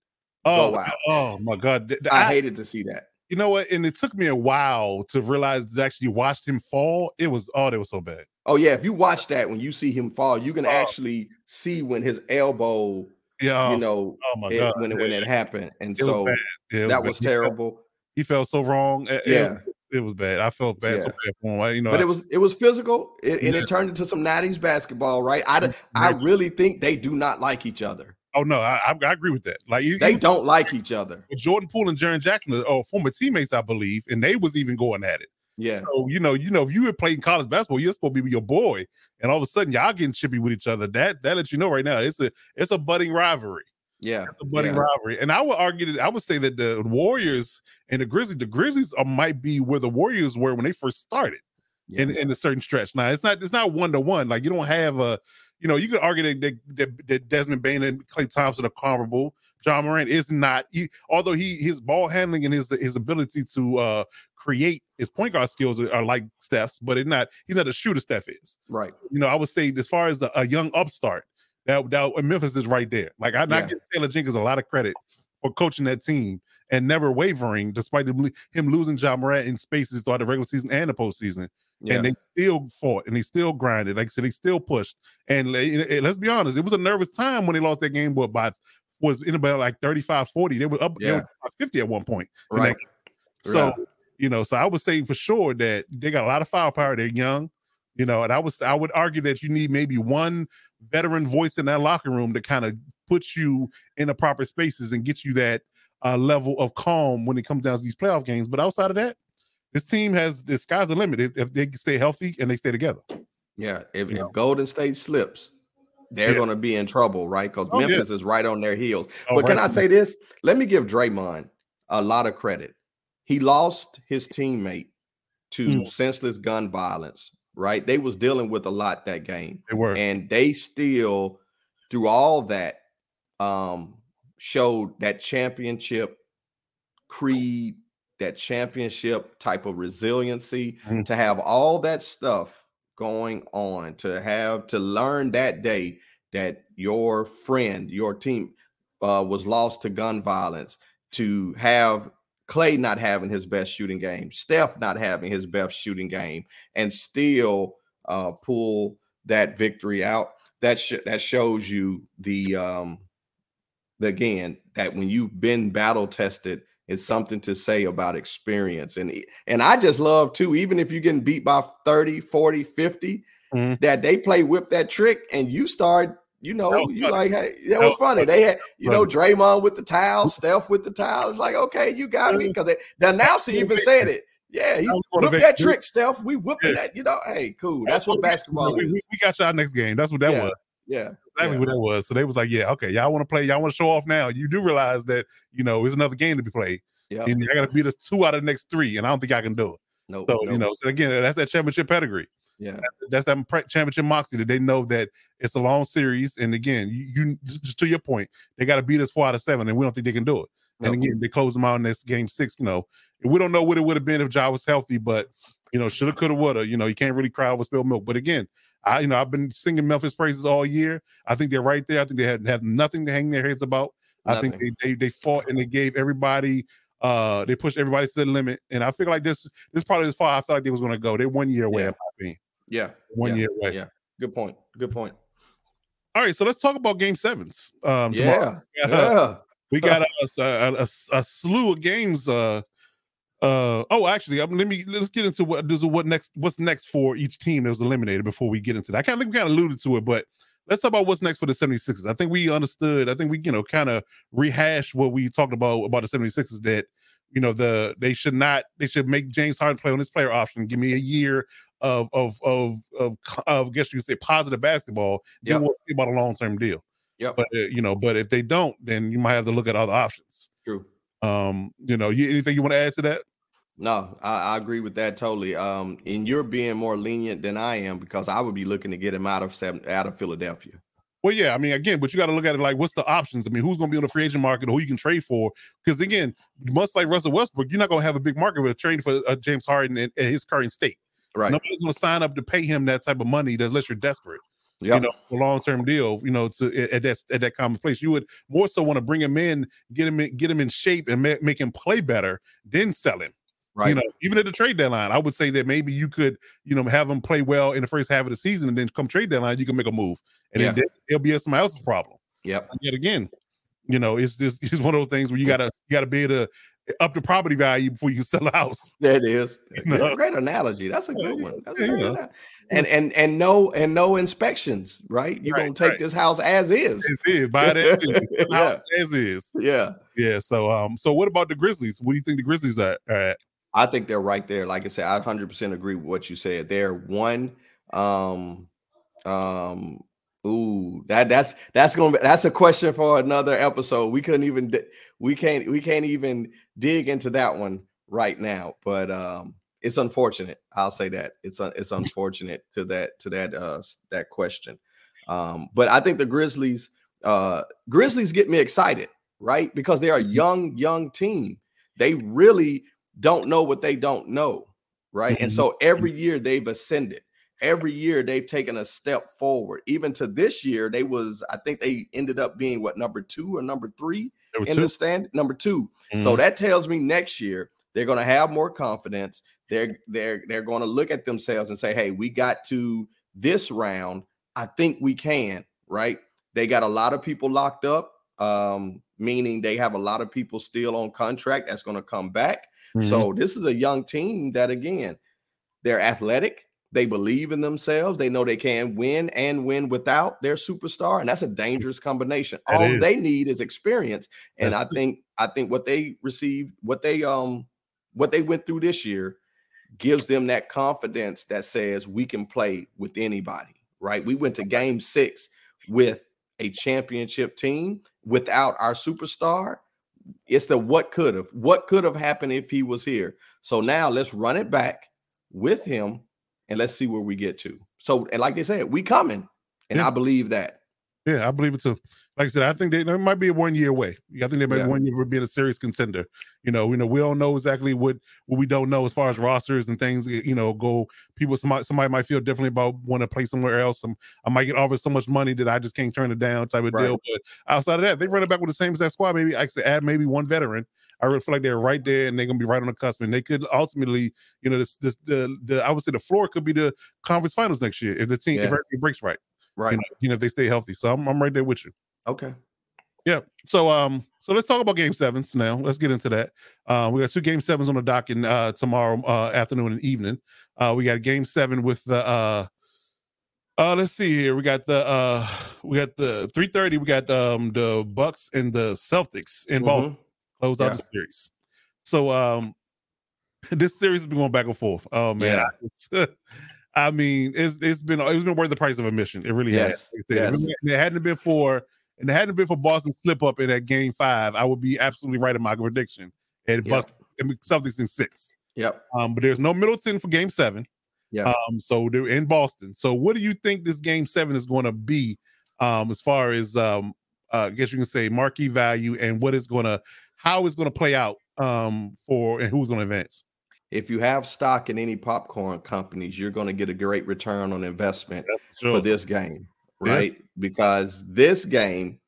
Oh, out. oh my God. I I- hated to see that. you know what? And it took me a while to realize to actually watched him fall. It was, oh, they was so bad. Oh yeah, if you watch that when you see him fall, you can Oh. actually see when his elbow, Yeah. you know, oh my it- God. when it, when it happened, and It so bad. Yeah, that bad. was He felt- terrible. He felt so wrong. Yeah. was it was bad. I felt bad. So bad for him. You know, but I- it was it was physical, it, and Yeah. it turned into some '90s basketball, right? I Right. Mm-hmm. really think they do not like each other. oh no, I, I, I agree with that. Like They don't like each other. Jordan Poole and Jaren Jackson are former teammates, I believe, and they was even going at it. Yeah, So you know, you know, if you were playing college basketball, you're supposed to be your boy, and all of a sudden y'all getting chippy with each other. That that lets you know right now it's a it's a budding rivalry. yeah, It's a budding yeah. rivalry. And I would argue that I would say that the Warriors and the Grizzlies, the Grizzlies are, might be where the Warriors were when they first started yeah. in, in a certain stretch. Now it's not it's not one to one. Like you don't have a, you know, you could argue that, that, that, Desmond Bane and Klay Thompson are comparable. Ja Morant is not, he, although he his ball handling and his his ability to uh create his point guard skills are, are like Steph's, but it's not he's not a shooter Steph is. right. You know, I would say as far as a, a young upstart, that that Memphis is right there. Like I Yeah. not give Taylor Jenkins a lot of credit for coaching that team and never wavering despite him, him losing Ja Morant in spaces throughout the regular season and the postseason Yeah, and they still fought and they still grinded. Like I said, they still pushed. And eh, let's be honest, it was a nervous time when they lost that game, but by was in about like 35 40. They were up they were 50 at one point. right. So, Right. you know, so I would say for sure that they got a lot of firepower. They're young, you know, and I was I would argue that you need maybe one veteran voice in that locker room to kind of put you in the proper spaces and get you that uh, level of calm when it comes down to these playoff games. But outside of that, this team has the sky's the limit if, they stay healthy and they stay together. Yeah, if, if. Golden State slips, they're Yeah. going to be in trouble, right? Because Oh, yeah. Memphis is right on their heels. Oh, but can. I say this? Let me give Draymond a lot of credit. He lost his teammate to Mm. senseless gun violence, right? They was dealing with a lot that game, They were. and they still, through all that, um, showed that championship creed, that championship type of resiliency Mhm. to have all that stuff going on, to have to learn that day that your friend, your team uh, was lost to gun violence, to have Klay not having his best shooting game, Steph not having his best shooting game, and still uh, pull that victory out. That sh- that shows you the um, the again that when you've been battle tested is something to say about experience and and I just love too even if you're getting beat by 30 40 50 Mhm. that they play whip that trick and you start you know you funny. like hey that That was was funny funny. they had you know Funny. Draymond with the towel Steph with the towel it's like okay you got me because they the announcer even said it yeah he That was whip motivation. that trick Steph we whipping Yeah. that you know hey cool that's what basketball we, is we, got y'all next game. That's what that Yeah. was. yeah Exactly Yeah. what that was. So they was like, yeah, okay, y'all want to play, y'all want to show off now. You do realize that you know it's another game to be played, yeah and I got to beat us two out of the next three, and I don't think I can do it. no So you know, so again, that's that championship pedigree. yeah That's that championship moxie that they know that it's a long series, and again, you, you just to your point, they got to beat us four out of seven, and we don't think they can do it. And again, they close them out in this game six. You know, and we don't know what it would have been if Ja was healthy, but you know, shoulda, coulda, woulda. You know, you can't really cry over spilled milk. But again, I you know I've been singing Memphis praises all year. I think they're right there. I think they had have nothing to hang their heads about. I think they, they they fought and they gave everybody uh they pushed everybody to the limit. And I feel like this this is probably as far I felt like they was gonna go. They're one year away, Yeah. in my opinion. yeah One Yeah. year away. yeah good point good point All right, so let's talk about game sevens. Um tomorrow. yeah yeah we got a, a, a, a slew of games. Uh, uh, oh, actually, um, let me let's get into what this is what next. What's next for each team that was eliminated before we get into that. I kind of think we kind of alluded to it, but let's talk about what's next for the 76ers. I think we understood. I think we you know kind of rehashed what we talked about about the 76ers that you know the they should not they should make James Harden play on his player option. Give me a year of of of of, of I guess you could say positive basketball. Then Yep. we'll see about a long term deal. Yeah, But uh, you know, but if they don't, then you might have to look at other options. True. Um, you know, you, anything you want to add to that? No, I, I agree with that totally. Um, and you're being more lenient than I am because I would be looking to get him out of out of Philadelphia. Well, yeah, I mean, again, but you got to look at it like, what's the options? I mean, who's going to be on the free agent market, who you can trade for? Because again, much like Russell Westbrook, you're not going to have a big market with a trade for uh, James Harden in, in his current state. Right. Nobody's going to sign up to pay him that type of money unless you're desperate. Yeah. You know, a long term deal. You know, to at that at that common place, you would more so want to bring him in, get him in, get him in shape, and ma- make him play better, then sell him. Right. You know, even at the trade deadline, I would say that maybe you could, you know, have them play well in the first half of the season, and then come trade deadline, you can make a move, and Yeah. then it'll be somebody else's problem. Yeah. Yet again, you know, it's just it's one of those things where you gotta you gotta be able to up the property value before you can sell a house. That is. You know? great analogy. That's a good one. That's a great yeah. and and and no and no inspections, right? You're Right, gonna take right. this house as is. As is, buy it as is, Yeah. house as is. Yeah. Yeah. So um, so what about the Grizzlies? What do you think the Grizzlies are are at? I think they're right there. Like I said, I 100% agree with what you said. They're one um um ooh, that that's that's going to be that's a question for another episode. We couldn't even we can't we can't even dig into that one right now, but um it's unfortunate. I'll say that. It's un, it's unfortunate to that to that uh that question. Um but I think the Grizzlies uh Grizzlies get me excited, right? Because they're a young young team. They really don't know what they don't know, right? And Mhm. so every year they've ascended. Every year they've taken a step forward. Even to this year, they was I think they ended up being what number two or number three were in two. the stand. Number 2 So Mhm. that tells me next year they're going to have more confidence. They're they're they're going to look at themselves and say, "Hey, we got to this round. I think we can." Right? They got a lot of people locked up, um, meaning they have a lot of people still on contract that's going to come back. Mhm. So this is a young team that again, they're athletic. They believe in themselves. They know they can win and win without their superstar, and that's a dangerous combination. That All is. they need is experience, and That's I think I think what they received, what they um, what they went through this year, gives them that confidence that says we can play with anybody. Right? We went to Game Six with a championship team without our superstar. It's the what could have. What could have happened if he was here? So now let's run it back with him and let's see where we get to. So, and like they said, we coming. And Yeah. I believe that. Yeah, I believe it too. Like I said, I think they, they might be a one year away. I think they might Yeah. be one year for being a serious contender. You know, you know, we don't know exactly what what we don't know as far as rosters and things. You know, go people. Somebody somebody might feel differently about want to play somewhere else. Some I might get offered so much money that I just can't turn it down type of Right. deal. But outside of that, they run it back with the same as that squad. Maybe I could add maybe one veteran. I really feel like they're right there and they're gonna be right on the cusp. And they could ultimately, you know, this this the the I would say the floor could be the conference finals next year if the team if everything breaks right. Right. You know, you know, if they stay healthy. So I'm I'm right there with you. Okay. Yeah. So um, so let's talk about game sevens now. Let's get into that. Uh, we got two game sevens on the docket uh tomorrow uh afternoon and evening. Uh we got game seven with the uh uh let's see here. We got the uh we got the 3:30, we got um the Bucks and the Celtics in Boston Mhm. close out Yeah. the series. So um this series has been going back and forth. Oh man. Yeah. I mean, it's it's been it's been worth the price of admission. It really Yes, has. Like said, yes. it- it hadn't been for and it hadn't been for Boston slip up in that game five, I would be absolutely right in my prediction. And Yeah. Bucks and Celtics in six. Yep. Um, but there's no Middleton for game seven. Yeah. Um, so they're in Boston. So what do you think this game seven is going to be um as far as um uh, I guess you can say marquee value and what is gonna how it's gonna play out um for and who's gonna advance. If you have stock in any popcorn companies, you're going to get a great return on investment for this game, Yeah. right? Because this game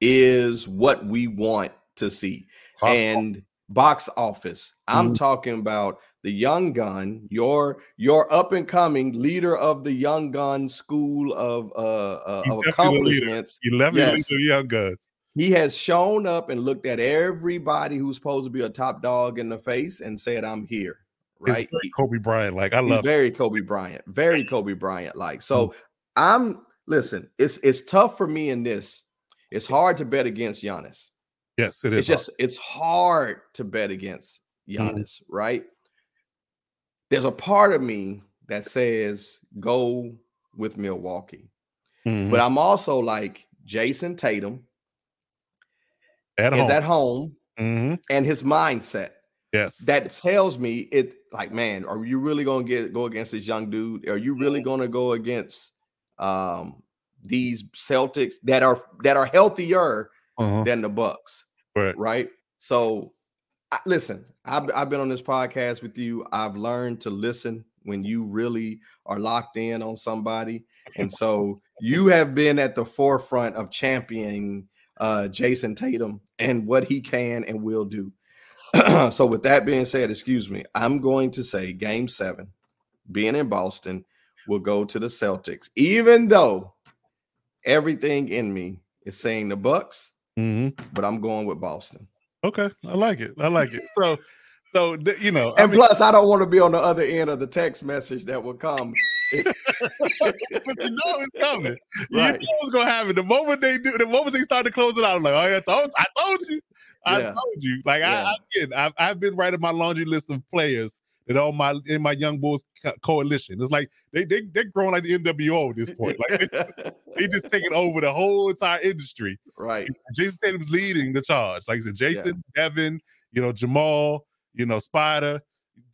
is what we want to see. And box office. I'm Mhm. talking about the young gun, your your up and coming leader of the young gun school of uh, uh of definitely the leader. accomplishments. Left Yes. young guns. He has shown up and looked at everybody who's supposed to be a top dog in the face and said, "I'm here." Right? Kobe Bryant. Like I love very Kobe Bryant, very Kobe Bryant like. So Mm. I'm listen, it's it's tough for me in this. It's hard to bet against Giannis. yes, it is. It's just it's hard to bet against Mm-hmm. Giannis, right? There's a part of me that says go with Milwaukee, Mhm. but I'm also like Jayson Tatum at is home. at home Mhm. and his mindset. Yes. that tells me it like man are you really gonna get go against this young dude? Are you really gonna go against um these celtics that are that are healthier Uh-huh. than the bucks? Right. right? So I, listen I've, I've been on this podcast with you. I've learned to listen when you really are locked in on somebody. And so you have been at the forefront of championing uh jayson tatum and what he can and will do so with that being said, excuse me, I'm going to say game seven, being in Boston, will go to the Celtics, even though everything in me is saying the Bucks, Mhm. but I'm going with Boston. Okay, I like it. I like it. So, so you know, and I mean, plus, I don't want to be on the other end of the text message that will come. but you know it's coming. Right. You know what's gonna happen. The moment they do, the moment they start to close it out, I'm like, oh, yeah, I told, I told you, I yeah. told you. Like yeah. I, I did. I've, I've been writing my laundry list of players that all my in my young bulls co- coalition. It's like they they they're growing like the NWO at this point. Like they just, they just taking over the whole entire industry. Right. Jayson Tatum's leading the charge. Like I said, Jayson, yeah. Devin, you know, Jamal, you know, Spider,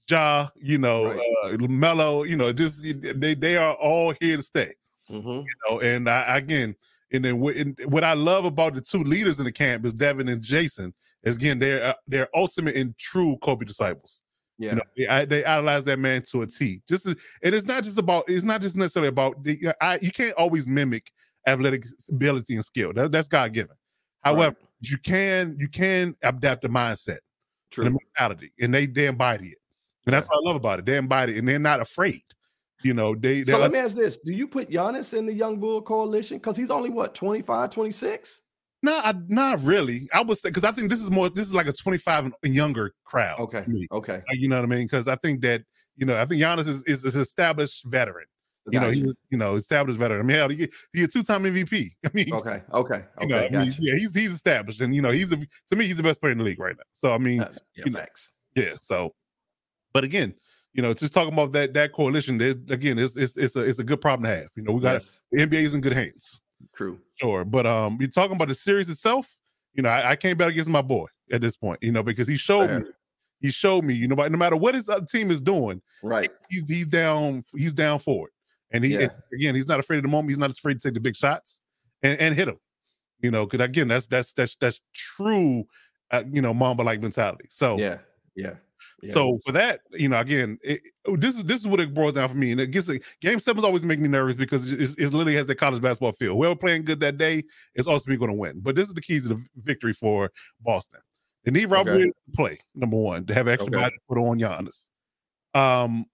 Ja, you know, right. uh, Melo, you know, just they they are all here to stay. Mm-hmm. You know, and I again, and then what, and what I love about the two leaders in the camp is Devin and Jayson. Is again, they're uh, they're ultimate and true Kobe disciples. Yeah, you know, they, they idolize that man to a T. Just and it's not just about it's not just necessarily about the, I. You can't always mimic athletic ability and skill. That, that's God given. However, right. you can you can adapt the mindset, True. the mentality, and they they embody it, and that's what I love about it. They embody it, and they're not afraid. You know, they. So let me ask this: Do you put Giannis in the Young Bull Coalition because he's only what 25, 26? No, I, not really. I would say because I think this is more. This is like a twenty-five and younger crowd. Okay. Okay. you know what I mean? Because I think that you know I think Giannis is is an established veteran. You know, he was, you know, established veteran. I mean, hell, he, he a two-time MVP. I mean, okay, okay, okay. You know, I mean, yeah, he's he's established, and you know, he's a, to me, he's the best player in the league right now. So I mean, uh, yeah, you know, facts. Yeah. So, but again, you know, just talking about that that coalition. There's again, it's it's it's a it's a good problem to have. You know, we got yes. the NBA is in good hands. True. Sure, but um, you're talking about the series itself you know, I, I can't bet against my boy at this point, you know, because he showed me, he showed me, you know, no matter what his other team is doing, right? He's he's down, he's down for it, and he yeah. again, he's not afraid of the moment. He's not afraid to take the big shots and, and hit them, you know, because again, that's that's that's that's true, uh, you know, Mamba like mentality. So yeah, yeah. So for that, you know, again, it, oh, this is this is what it boils down for me, and it gets a game sevens always make me nervous because it, it, literally has the college basketball feel. Whoever playing good that day is also going to win. But this is the keys to the victory for Boston. They need Robert okay. to play number one to have extra okay. body to put on Giannis. Um,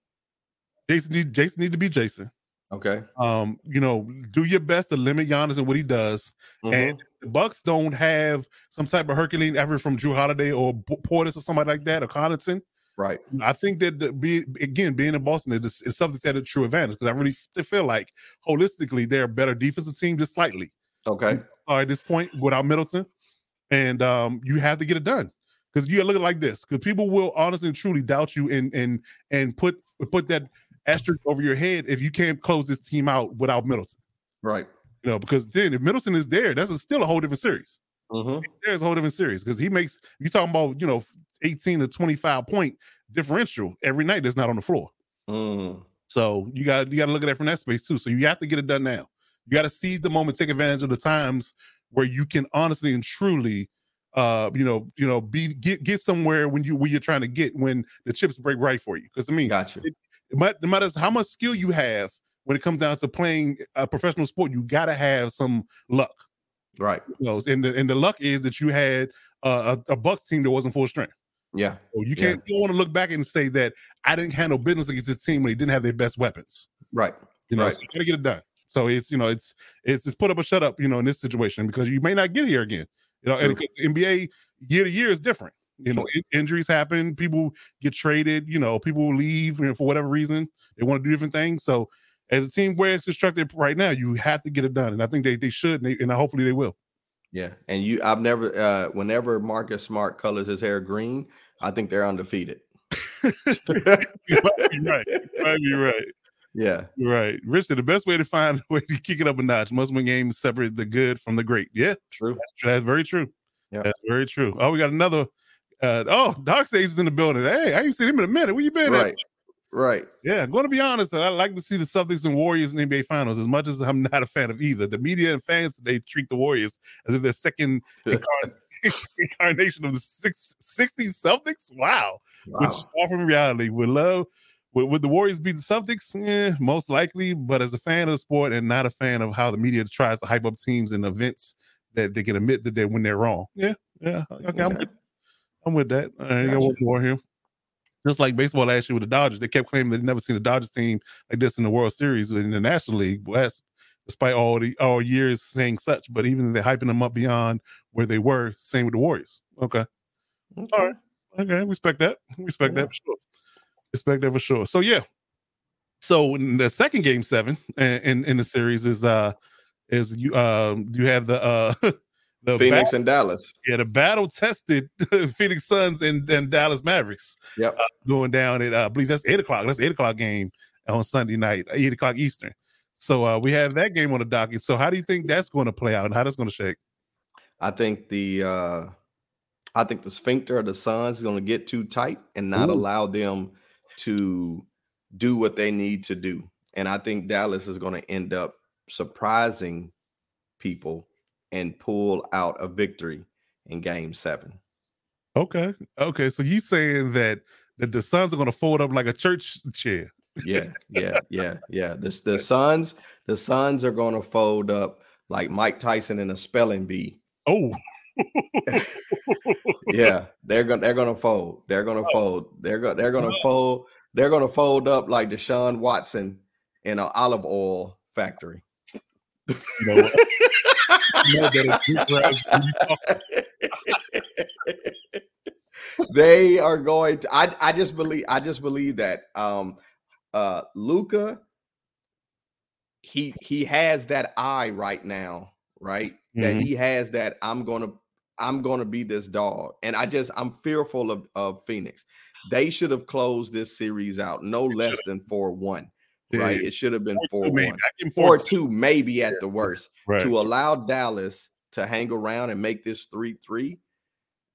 Jayson need Jayson need to be Jayson. Okay. Um, you know, do your best to limit Giannis and what he does. Mm-hmm. And the Bucks don't have some type of Herculean effort from Jrue Holiday or Portis or somebody like that or Connaughton. Right. I think that the, be again being in Boston is, is something that a true advantage because I really feel like holistically they're a better defensive team just slightly. Okay. All right, at this point without Middleton, and um, you have to get it done because you look at like this because people will honestly and truly doubt you and and and put put that asterisk over your head if you can't close this team out without Middleton. Right. You know because then if Middleton is there, that's a, still a whole different series. Mm-hmm. There's a whole different series because he makes you talking about you know 18 to 25 point differential every night that's not on the floor. Mm. So you got you got to look at that from that space too. So you have to get it done now. You got to seize the moment, take advantage of the times where you can honestly and truly, uh, you know, you know, be get get somewhere when you when you're trying to get when the chips break right for you. Because I mean, gotcha. It, it no matter how much skill you have when it comes down to playing a professional sport, you got to have some luck. Right. You know, and the and the luck is that you had uh, a, a Bucks team that wasn't full strength. Yeah. So you can't yeah. you don't want to look back and say that I didn't handle business against this team when they didn't have their best weapons. Right. You know, right. So you gotta get it done. So it's you know, it's it's it's put up or shut up, you know, in this situation because you may not get here again. You know, and NBA year to year is different. You know, injuries happen, people get traded, you know, people leave you know, for whatever reason. They want to do different things. So as a team where it's constructed right now, you have to get it done. And I think they they should and, they, and hopefully they will. Yeah. And you I've never uh whenever Marcus Smart colors his hair green, I think they're undefeated. you might be right. You might be right. Yeah. Right. Richard, the best way to find a way to kick it up a notch must win games separate the good from the great. Yeah. True. That's, that's very true. Yeah. That's very true. Oh, we got another uh, oh, Dark Sage is in the building. Hey, I ain't seen him in a minute. Where you been? Right. Right. Yeah, I'm going to be honest. I like to see the Celtics and Warriors in NBA Finals as much as I'm not a fan of either. The media and fans they treat the Warriors as if they're second incarnation of the six, 60s Celtics. Wow, wow. which far from reality. Would love would, would the Warriors beat the Celtics? Eh, most likely, but as a fan of the sport and not a fan of how the media tries to hype up teams and events that they can admit that they when they're wrong. Yeah, yeah. Okay, okay. I'm, with, I'm with that. I right, got one more here just like baseball last year with the Dodgers, they kept claiming they'd never seen a Dodgers team like this in the World Series in the National League West, despite all the all years saying such. But even they're hyping them up beyond where they were. Same with the Warriors. Okay. Okay. All right. Okay, respect that. Respect Yeah. that for sure. Respect that for sure. So yeah. So in the second game seven in in, in the series is uh is you um you have the uh the Phoenix bat- and Dallas. yeah the battle tested Phoenix Suns and, and Dallas Mavericks Yep. going down at uh, I believe that's eight o'clock. That's eight o'clock game on Sunday night, eight o'clock Eastern. So uh we have that game on the docket. So how do you think that's going to play out and how that's going to shake? I think the uh I think the sphincter of the Suns is going to get too tight and not Ooh. allow them to do what they need to do. And I think Dallas is going to end up surprising people and pull out a victory in game 7. Okay. Okay. So you saying that that the Suns are going to fold up like a church chair? Yeah, yeah, yeah, yeah. The the Suns, the Suns are going to fold up like Mike Tyson in a spelling bee. Oh, Yeah, they're gonna they're gonna fold. They're gonna oh. fold. They're gonna they're gonna oh. fold. They're gonna fold up like Deshaun Watson in an olive oil factory. you know what? You know that it's good for us when you talk- they are going to I I just believe I just believe that um uh Luka he he has that eye right now, right? That Mhm. he has that I'm gonna I'm gonna be this dog. And I just I'm fearful of, of Phoenix. They should have closed this series out no less than 4-1. Right. Yeah. It should have been Four two, 4-1. maybe. I give him 4 four 2, maybe at the worst. Right. To allow Dallas to hang around and make this 3 3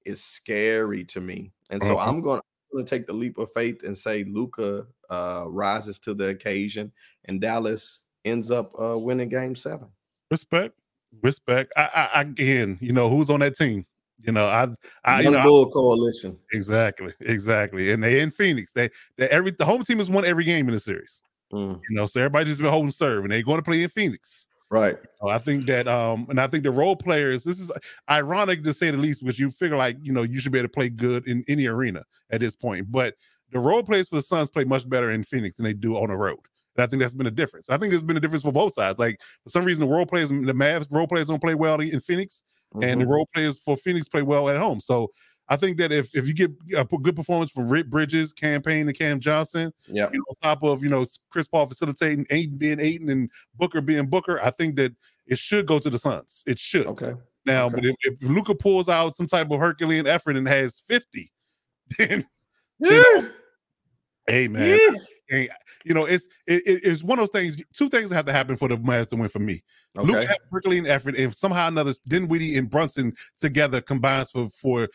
is scary to me. And so Uh-huh. I'm going to take the leap of faith and say Luka uh, rises to the occasion and Dallas ends up uh, winning game seven. Respect. Respect. I, I, again, you know, who's on that team? You know, I, I, you know, I- Coalition. exactly, exactly. And they in Phoenix. They, they every the home team has won every game in the series. Mm, You know, so everybody just been holding serve, and they're going to play in Phoenix. right. So I think that, um, and I think the role players. This is ironic to say the least, because you figure like you know you should be able to play good in any arena at this point. But the role players for the Suns play much better in Phoenix than they do on the road. And I think that's been a difference. I think there's been a difference for both sides. Like for some reason, the role players, the Mavs role players don't play well in Phoenix, and the Mhm. role players for Phoenix play well at home. So I think that if if you get uh, a good performance from Rick Bridges, Cam Payne, and Cam Johnson, Yep. you know, on top of you know Chris Paul facilitating, Ayton being Ayton, and Booker being Booker, I think that it should go to the Suns. It should. Okay. Now, Okay. but if, if Luka pulls out some type of Herculean effort and has 50, then Yeah. hey man, Yeah. hey, you know, it's it, it- it's one of those things. Two things that have to happen for the Mavs to win for me. Luka Okay. has Herculean effort, and somehow or another Dinwiddie and Brunson together combines for for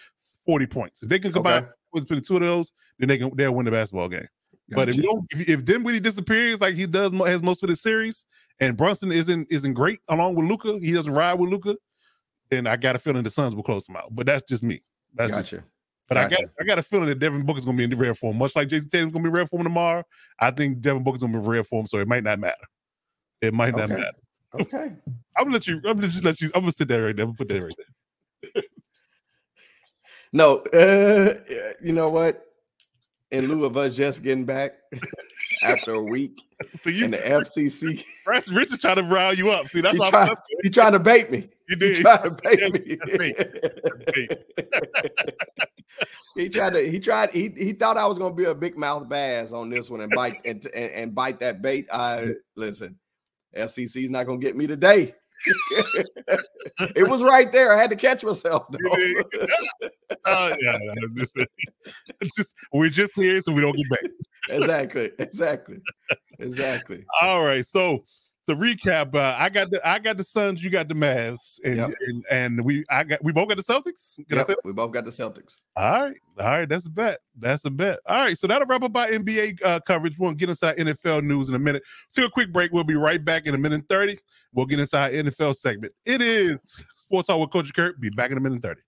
40 points. If they can combine Okay. between the two of those, then they can they'll win the basketball game. But if you don't, if, if Dinwiddie disappears like he does, has most of the series, and Brunson isn't isn't great along with Luka, he doesn't ride with Luka, then I got a feeling the Suns will close him out. But that's just me. That's just, Gotcha. but I got. I got a feeling that Devin Booker's gonna be in the rare form, much like Jayson Tatum's gonna be rare form tomorrow. I think Devin Booker's gonna be rare form, so it might not matter. It might not Okay. matter. Okay. I'm gonna let you. I'm gonna just let you. I'm gonna sit there right there. I'm gonna put that right there. No, uh, you know what? In lieu of us just getting back after a week So you, in the FCC, Rich Rich is trying to rile you up. See, that's he trying, I'm he trying to bait me. You He did. trying to bait me. that's he tried to. He tried. He he thought I was gonna be a big mouth bass on this one and bite and and, and bite that bait. I listen. FCC's not gonna get me today. it was right there. I had to catch myself. Oh yeah, yeah, just, just we're just here so we don't get back. exactly. Exactly. Exactly. All right, so to recap, uh, I got the I got the Suns, you got the Mavs, and Yep. and, and we I got we both got the Celtics. Yep, say? we both got the Celtics. All right, all right, that's a bet. That's a bet. All right, so that'll wrap up our NBA uh, coverage. We'll get inside NFL news in a minute. Take a quick break. We'll be right back in a minute and thirty. We'll get inside NFL segment. It is Sports Talk with Coach Kurt. Be back in a minute and thirty.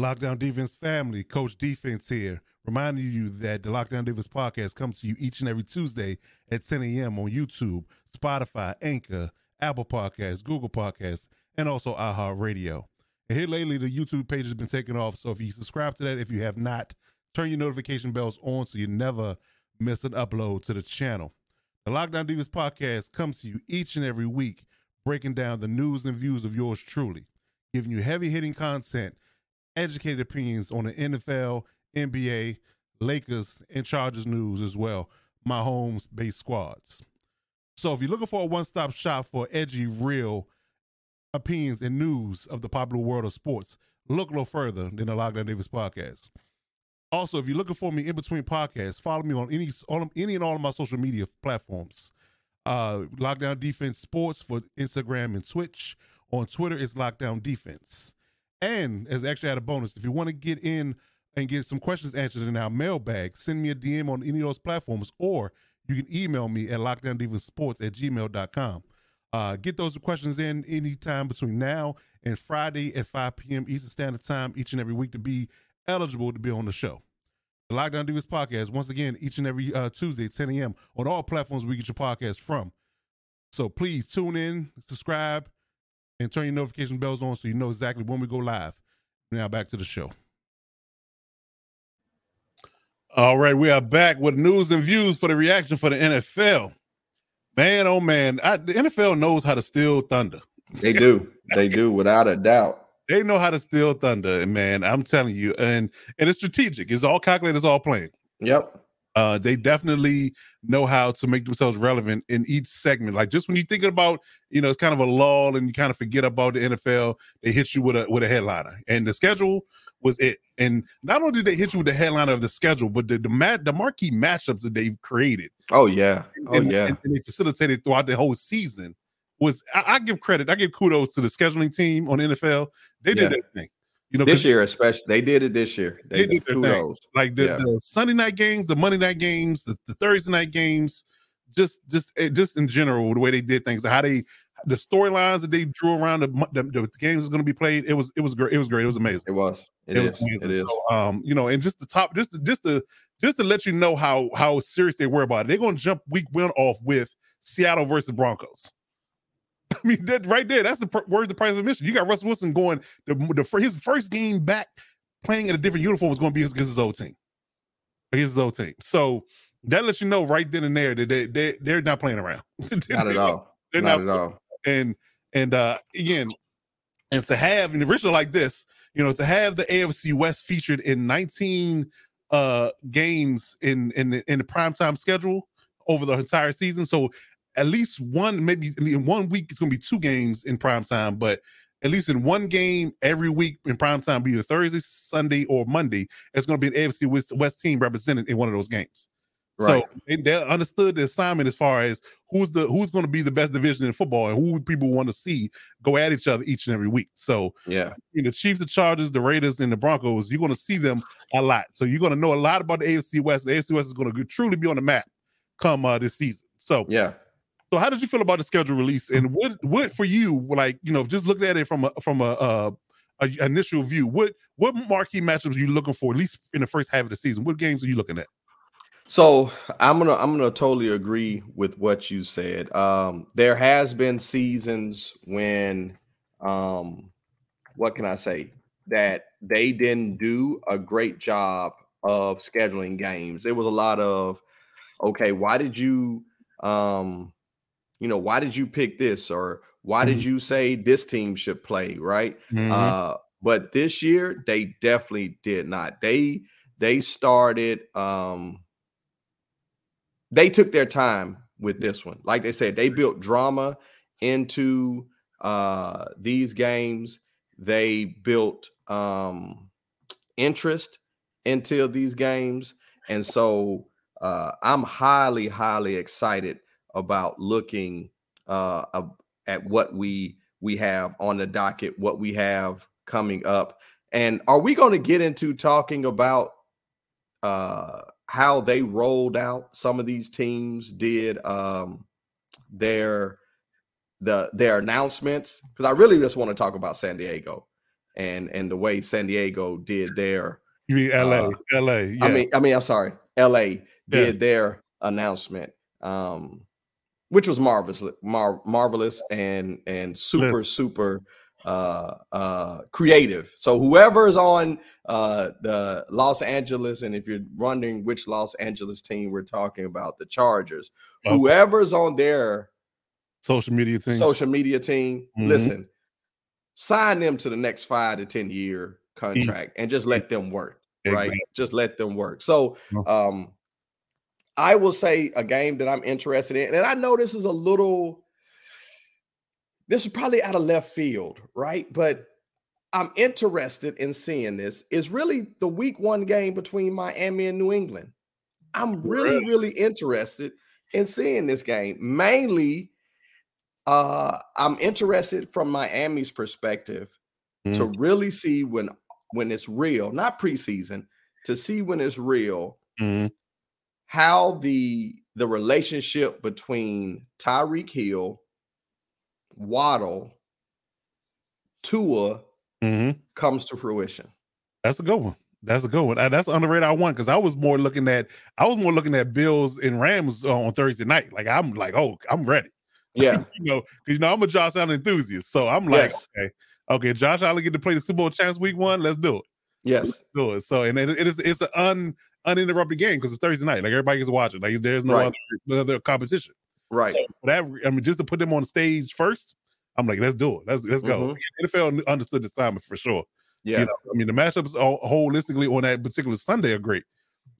Lockdown Defense family, Coach Defense here, reminding you that the Lockdown Defense podcast comes to you each and every Tuesday at 10 a.m. on YouTube, Spotify, Anchor, Apple Podcasts, Google Podcasts, and also iHeartRadio. And here lately, the YouTube page has been taken off. So if you subscribe to that, if you have not, turn your notification bells on so you never miss an upload to the channel. The Lockdown Defense podcast comes to you each and every week, breaking down the news and views of yours truly, giving you heavy hitting content, educated opinions on the NFL, NBA, Lakers, and Chargers news as well, my home's based squads. So if you're looking for a one stop shop for edgy, real opinions and news of the popular world of sports, look no further than the Lockdown Defense podcast. Also, if you're looking for me in between podcasts, follow me on any on any and all of my social media platforms. Uh, Lockdown Defense Sports for Instagram and Twitch. On Twitter, it's Lockdown Defense. And as actually had a bonus, if you want to get in and get some questions answered in our mailbag, send me a DM on any of those platforms, or you can email me at lockdowndefensesports at gmail.com. Uh, get those questions in anytime between now and Friday at 5 p.m. Eastern Standard Time each and every week to be eligible to be on the show. The Lockdown Defense podcast, once again, each and every uh, Tuesday, 10 a.m. on all platforms we get your podcast from. So please tune in, subscribe, and turn your notification bells on so you know exactly when we go live. Now back to the show. All right, we are back with news and views for the reaction for the NFL. Man, oh man, I, the NFL knows how to steal thunder. They do. They do, without a doubt. They know how to steal thunder, and man, I'm telling you, and and it's strategic. It's all calculated. It's all planned. Yep. Uh, they definitely know how to make themselves relevant in each segment. Like just when you're thinking about, you know, it's kind of a lull and you kind of forget about the NFL, they hit you with a with a headliner. And the schedule was it. And not only did they hit you with the headliner of the schedule, but the the, mat, the marquee matchups that they've created. Oh yeah. Oh and, yeah. And, and they facilitated throughout the whole season. Was I, I, give credit, I give kudos to the scheduling team on NFL. They did yeah. that thing. You know, this year especially, they did it this year. They, they did kudos. Thing. Like the, yeah. the, Sunday night games, the Monday night games, the, the, Thursday night games, just just eh, just in general, the way they did things, how they the storylines that they drew around the, the, the games is going to be played. It was it was great. It was great. It was amazing. It was. It, it is. Was it is. So, um, you know, and just the top, just to, just to just to let you know how how serious they were about it. They're going to jump week one off with Seattle versus Broncos. I mean, that right there, that's the pr- word the price of admission. You got Russell Wilson going the, the his first game back playing in a different uniform was going to be against his old team, against his old team. So that lets you know right then and there that they they they're not playing around. not at all. They're not, not at all. And and uh again, and to have an original like this, you know, to have the AFC West featured in 19 uh games in in the, in the primetime schedule over the entire season. So at least one, maybe in one week, it's going to be two games in prime time, but at least in one game every week in prime time, be either Thursday, Sunday, or Monday, it's going to be an AFC West, West team represented in one of those games. Right. So they, they, understood the assignment as far as who's the who's going to be the best division in football and who people want to see go at each other each and every week. So yeah, you know, the Chiefs, the Chargers, the Raiders, and the Broncos, you're going to see them a lot. So you're going to know a lot about the AFC West. The AFC West is going to truly be on the map come uh, this season. So yeah, so how did you feel about the schedule release? And what what for you, like, you know, just looking at it from a from a, a, a initial view, what what marquee matchups are you looking for, at least in the first half of the season? What games are you looking at? So I'm gonna I'm gonna totally agree with what you said. Um, there has been seasons when um what can I say that they didn't do a great job of scheduling games. There was a lot of okay, why did you um you know, why did you pick this or why mm-hmm. did you say this team should play, right? Mm-hmm. Uh, but this year they definitely did not. They they started um they took their time with this one. Like they said, they built drama into uh these games. They built um interest into these games. And so uh I'm highly, highly excited about looking uh, at what we we have on the docket, what we have coming up, and are we going to get into talking about uh, how they rolled out? Some of these teams did um, their the their announcements because I really just want to talk about San Diego and and the way San Diego did their. You mean L.A. Uh, L.A. Yeah. I mean, I mean, I'm sorry, L.A. did their announcement. Um, which was marvelous, mar- marvelous and and super super uh, uh, creative. So whoever is on uh, the Los Angeles, and if you're wondering which Los Angeles team we're talking about, the Chargers, okay. whoever's on their social media team. social media team. Mhm. Listen, sign them to the next five to 10 year contract and just let them work. Right. Just let them work. So Mhm. um I will say a game that I'm interested in, and I know this is a little this is probably out of left field, right? But I'm interested in seeing this. Is really the week one game between Miami and New England. I'm really, Really? really interested in seeing this game. Mainly, uh, I'm interested from Miami's perspective to really see when when it's real, not preseason, to see when it's real Mhm. how the the relationship between Tyreek Hill, Waddle, Tua Mhm. comes to fruition. That's a good one. That's a good one. Uh, That's underrated. I want because I was more looking at I was more looking at Bills and Rams uh, on Thursday night. Like I'm like, oh, I'm ready. Yeah, you know, 'cause, you know, I'm a Josh Allen enthusiast, so I'm like, Yes. okay, okay, Josh Allen get to play the Super Bowl champs week one. Let's do it. yes, do it. So and it, it is it's an un uninterrupted game because it's Thursday night. Like everybody is watching. Like there's no Right. other no other competition. Right. So that I mean, just to put them on the stage first, I'm like, let's do it. Let's let's go. Mhm. NFL understood the assignment for sure. Yeah, You know, I mean, the matchups all, holistically on that particular Sunday are great.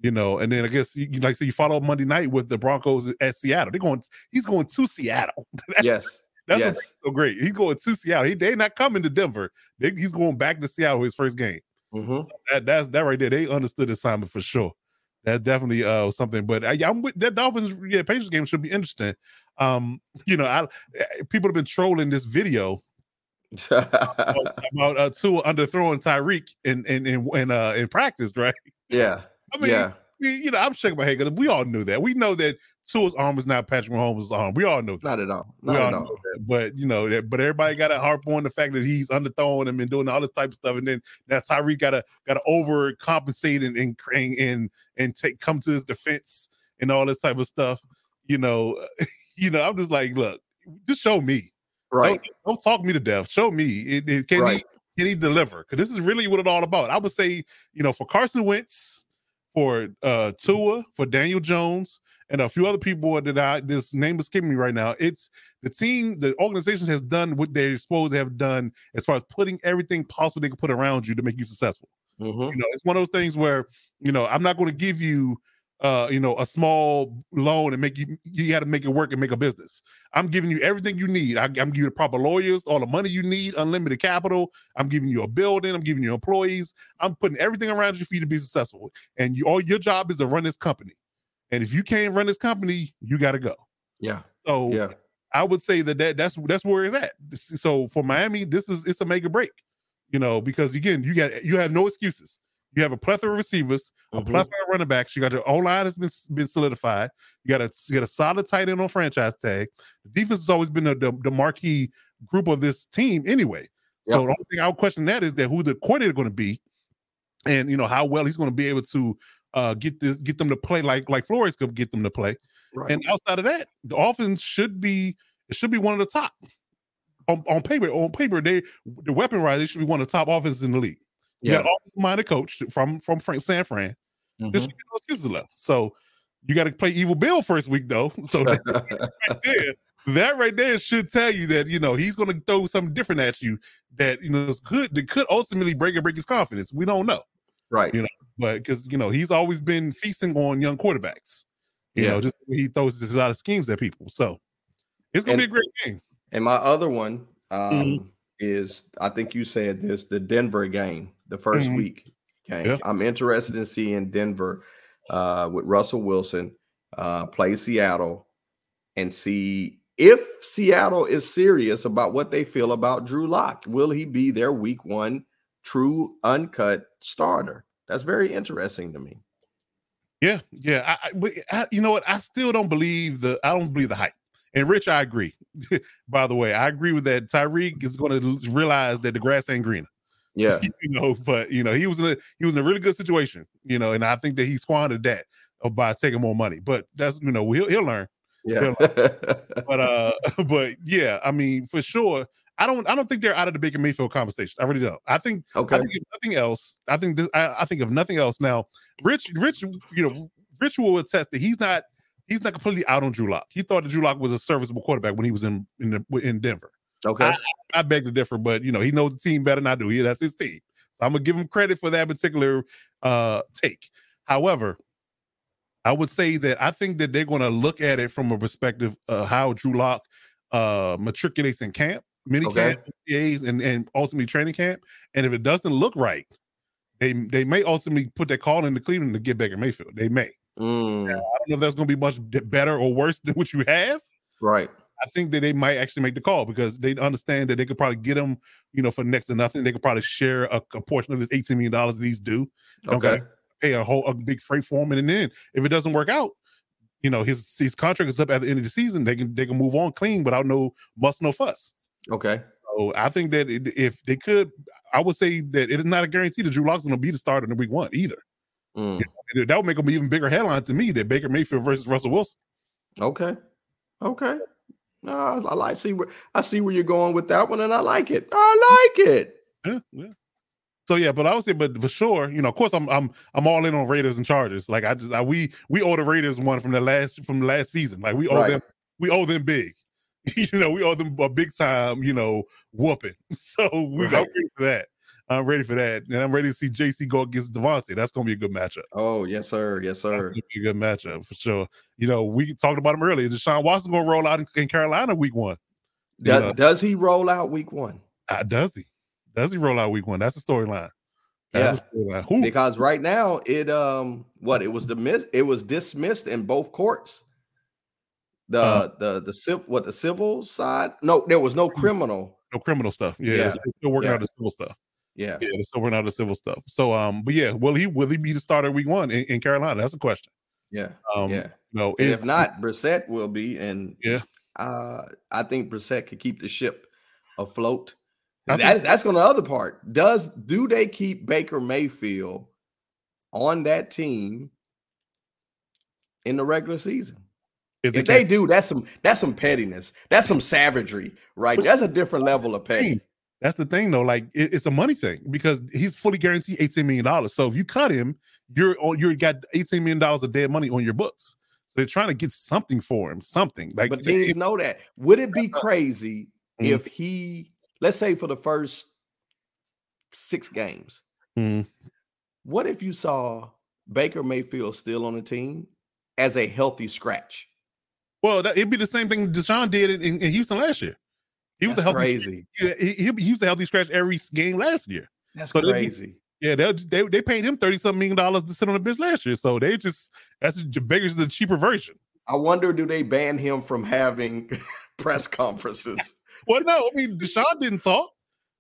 You know, and then I guess you, you like so you follow up Monday night with the Broncos at Seattle. They're going. He's going to Seattle. that's yes, that's yes. so great. He's going to Seattle. He, they're not coming to Denver. They, he's going back to Seattle his first game Mhm. that that's that right there. They understood the assignment for sure. That's definitely uh something. But I, I'm with that Dolphins yeah Patriots game should be interesting. Um, you know, I eh, people have been trolling this video about uh Tua underthrowing Tyreek in in in in, uh, in practice, right? yeah, I mean, yeah, you know, I'm shaking my head because we all knew that. We know that Tua's arm is not Patrick Mahomes' arm. We all know that. not at all, not all at all. But you know that. But everybody got to harp on the fact that he's underthrowing him and doing all this type of stuff, and then that Tyreek got to got to overcompensate and and and and, and take come to his defense and all this type of stuff. You know, you know. I'm just like, look, just show me. Right, Don't, don't talk me to death. Show me. It, it- can right, he can he deliver? Because this is really what it's all about. I would say, you know, for Carson Wentz, for uh Tua, for Daniel Jones, and a few other people that I this name is escaping me right now. It's the team, the organization has done what they're supposed to have done as far as putting everything possible they can put around you to make you successful. Mhm. You know, it's one of those things where, you know, I'm not going to give you uh, you know, a small loan and make you you got to make it work and make a business. I'm giving you everything you need. I, I'm giving you the proper lawyers, all the money you need, unlimited capital. I'm giving you a building. I'm giving you employees. I'm putting everything around you for you to be successful. And you, all your job is to run this company. And if you can't run this company, you got to go. yeah, So yeah, I would say that, that that's that's where it's at. So for Miami, this is it's a make or break, you know, because again, you got you have no excuses. You have a plethora of receivers, a Mhm. plethora of running backs. You got your O line has been been solidified. You got a you got a solid tight end on franchise tag. The defense has always been the, the, the marquee group of this team anyway. So Yep. the only thing I'll question that is that who the coordinator going to be, and you know how well he's going to be able to uh, get this get them to play like like Flores could get them to play. right. And outside of that, the offense should be it should be one of the top on, on paper. On paper, they the weapon wise, they should be one of the top offenses in the league. Yeah, got offensive minded coach from from Frank, San Fran. There's Mhm. should no excuses left. So you got to play Evil Bill first week though. So that right there, that right there should tell you that you know he's going to throw something different at you that you know is could that could ultimately break and break his confidence. We don't know, right, you know, but because you know he's always been feasting on young quarterbacks. You Yeah. know, just he throws his lot of schemes at people. So it's gonna And- be a great game. And my other one um, Mhm. Is I think you said this the Denver game, the 1st Mhm. week game. Yeah. I'm interested in seeing Denver uh, with Russell Wilson uh, play Seattle and see if Seattle is serious about what they feel about Drew Lock. Will he be their week one true uncut starter? That's very interesting to me. Yeah, yeah. I, I, but I, you know what? I still don't believe the. I don't believe the hype. And Rich, I agree. By the way, I agree with that. Tyreek is going to realize that the grass ain't greener. Yeah. you know, but you know, he was in a he was in a really good situation. You know, and I think that he squandered that uh, by taking more money. But that's you know, he'll he'll learn. Yeah. But uh, but yeah, I mean, for sure. I don't. I don't think they're out of the Baker Mayfield conversation. I really don't. I think okay. I think nothing else, I think this. I, I think of nothing else, now Rich, Rich, you know, Rich will attest that he's not he's not completely out on Drew Lock. He thought that Drew Lock was a serviceable quarterback when he was in in, the, in Denver. Okay. I beg to differ, but you know he knows the team better than I do. Yeah, that's his team, so I'm gonna give him credit for that particular uh take. However, I would say that I think that they're going to look at it from a perspective of how Drew Lock uh matriculates in camp, mini Okay. camp, and and ultimately training camp. And if it doesn't look right, they they may ultimately put that call into Cleveland to get Baker Mayfield. They may. Mm, I don't know if that's going to be much better or worse than what you have. right. I think that they might actually make the call because they understand that they could probably get him, you know, for next to nothing. They could probably share a, a portion of this $18 million that he's due, Okay. pay a whole a big freight for him. And then if it doesn't work out, you know, his his contract is up at the end of the season. They can they can move on clean without no muss, no fuss. Okay. So I think that it, if they could, I would say that it is not a guarantee that Drew Lock's going to be the starter in week one either. Mm, And That would make them even bigger headline to me that Baker Mayfield versus Russell Wilson. Okay. Okay. No, I, like see where I see where you're going with that one, and I like it. I like it. Yeah, yeah. So yeah, but I would say, but for sure, you know, of course, I'm I'm I'm all in on Raiders and Chargers. Like I just I, we we owe the Raiders one from the last from the last season. Like we owe Right. them we owe them big. you know, we owe them a big time. You know, whooping. So we Right. ready for that. I'm ready for that, and I'm ready to see JC go against Davante. That's gonna be a good matchup. Oh yes, sir. Yes, sir. a good matchup for sure. You know, we talked about him earlier. Deshaun Watson gonna roll out in, in Carolina week one. You Does, know, does he roll out week one? uh, does he? Does he roll out week one? That's the storyline. That's storyline. Because right now it um what it was dismissed it was dismissed in both courts. The Uh, the the civil what the civil side? No, there was no criminal. no criminal stuff. Yeah, Yeah. Still working Yeah. out the civil stuff. Yeah. Yeah, still working out the civil stuff. So, um, but yeah, will he will he be the starter week one in, in Carolina? That's a question. Yeah. Um, yeah. no, And is- if not, Brissett will be. And Yeah. uh, I think Brissett could keep the ship afloat. That, think- that's going to the other part. Does do they keep Baker Mayfield on that team in the regular season? if If they do, that's some that's some pettiness. That's some savagery, right? That's a different level of petty. That's the thing, though. Like it- it's a money thing because he's fully guaranteed eighteen million dollars. So if you cut him, you're on you're got eighteen million dollars of dead money on your books. So they're trying to get something for him, something like. But teams know that. Would it be crazy Mhm. if he, let's say, for the first six games, Mhm. what if you saw Baker Mayfield still on the team as a healthy scratch? well, that, it'd be the same thing Deshaun did in, in Houston last year. He was That's a healthy, crazy. Yeah, he, he, he was a healthy scratch every game last year. That's So they- crazy. Yeah, they they they paid him thirty something million dollars to sit on the bench last year. So they just that's Baker's the cheaper version. I wonder, do they ban him from having press conferences? Well, no, I mean Deshaun didn't talk.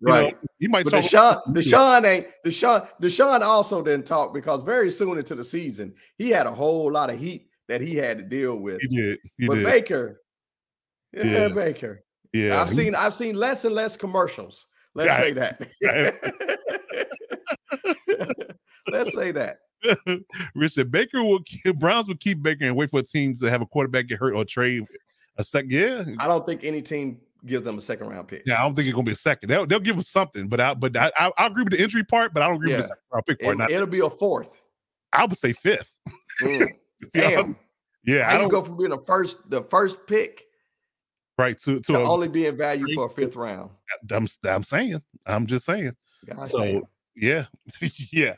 You Right. know, he might But talk. Deshaun, Deshaun ain't Deshaun. Deshaun also didn't talk because very soon into the season, he had a whole lot of heat that he had to deal with. He did. He but did. Baker, yeah, Yeah. Baker. Yeah, I've seen I've seen less and less commercials. Let's Yeah. say that. Let's say that. Richard Baker will keep, Browns will keep Baker and wait for a team to have a quarterback get hurt or trade a second. Yeah, I don't think any team gives them a second round pick. yeah. I don't think it's gonna be a second. They'll, they'll give us something, but I but I, I I agree with the injury part, but I don't agree with the second round pick part. It, it'll be a fourth. I would say fifth. Mm, Yeah, Damn. yeah. I How you don't go from being the first the first pick right to to. to a- only being valued for a fifth round? I'm I'm saying. I'm just saying. Gosh So damn. yeah, yeah.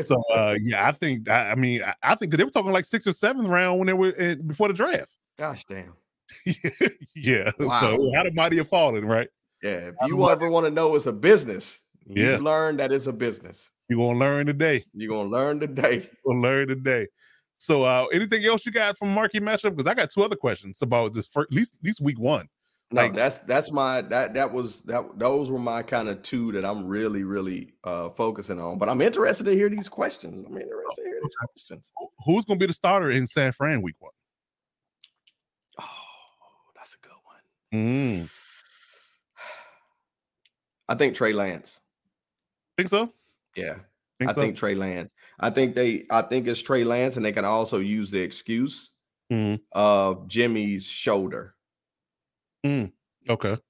So uh yeah, I think I, I mean I, I think they were talking like sixth or seventh round when they were in, before the draft. Gosh damn. yeah. Wow. So how the mighty have fallen, right? Yeah. If you ever want to know it's a business, you Yeah. learn that it's a business. You're gonna learn today. You're gonna learn today. You're gonna learn today. So uh anything else you got from marquee matchup? Because I got two other questions about this first at least at least week one. No, Like- that's that's my that that was that those were my kind of two that I'm really really uh focusing on. But I'm interested to hear these questions. I'm interested to hear these questions. Who's gonna be the starter in San Fran week one? Oh, that's a good one. Mm. I think Trey Lance. Think so? Yeah, Think I so? think Trey Lance. I think they. I think it's Trey Lance, and they can also use the excuse Mhm. of Jimmy's shoulder. Okay. So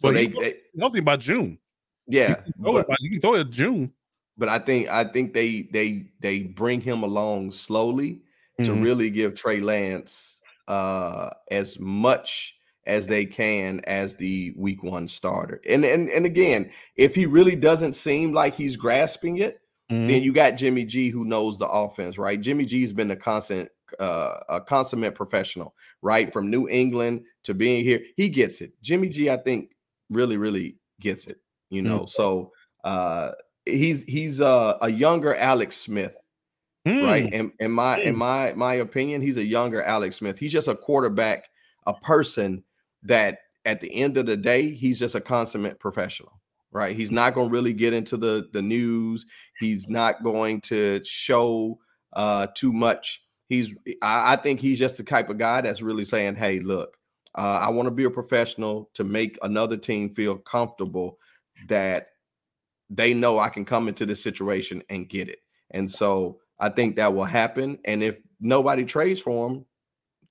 But they, he- they Healthy by June. yeah, You can throw it but, by- you can throw it June. but I think I think they they they bring him along slowly to Mhm. really give Trey Lance uh, as much as they can as the week one starter. And and and again, if he really doesn't seem like he's grasping it, mm-hmm. then you got Jimmy G who knows the offense, right? Jimmy G's been a constant uh, a consummate professional, right? From New England to being here, he gets it. Jimmy G, I think, really, really gets it. You know, mm-hmm. so uh, he's he's uh, a younger Alex Smith, mm. right? In, in my mm. in my my opinion, he's a younger Alex Smith. He's just a quarterback, a person that at the end of the day, he's just a consummate professional, right? He's not going to really get into the the news. He's not going to show uh, too much. He's I, I think he's just the type of guy that's really saying, "Hey, look, uh, I want to be a professional to make another team feel comfortable that they know I can come into this situation and get it." And so I think that will happen. And if nobody trades for him,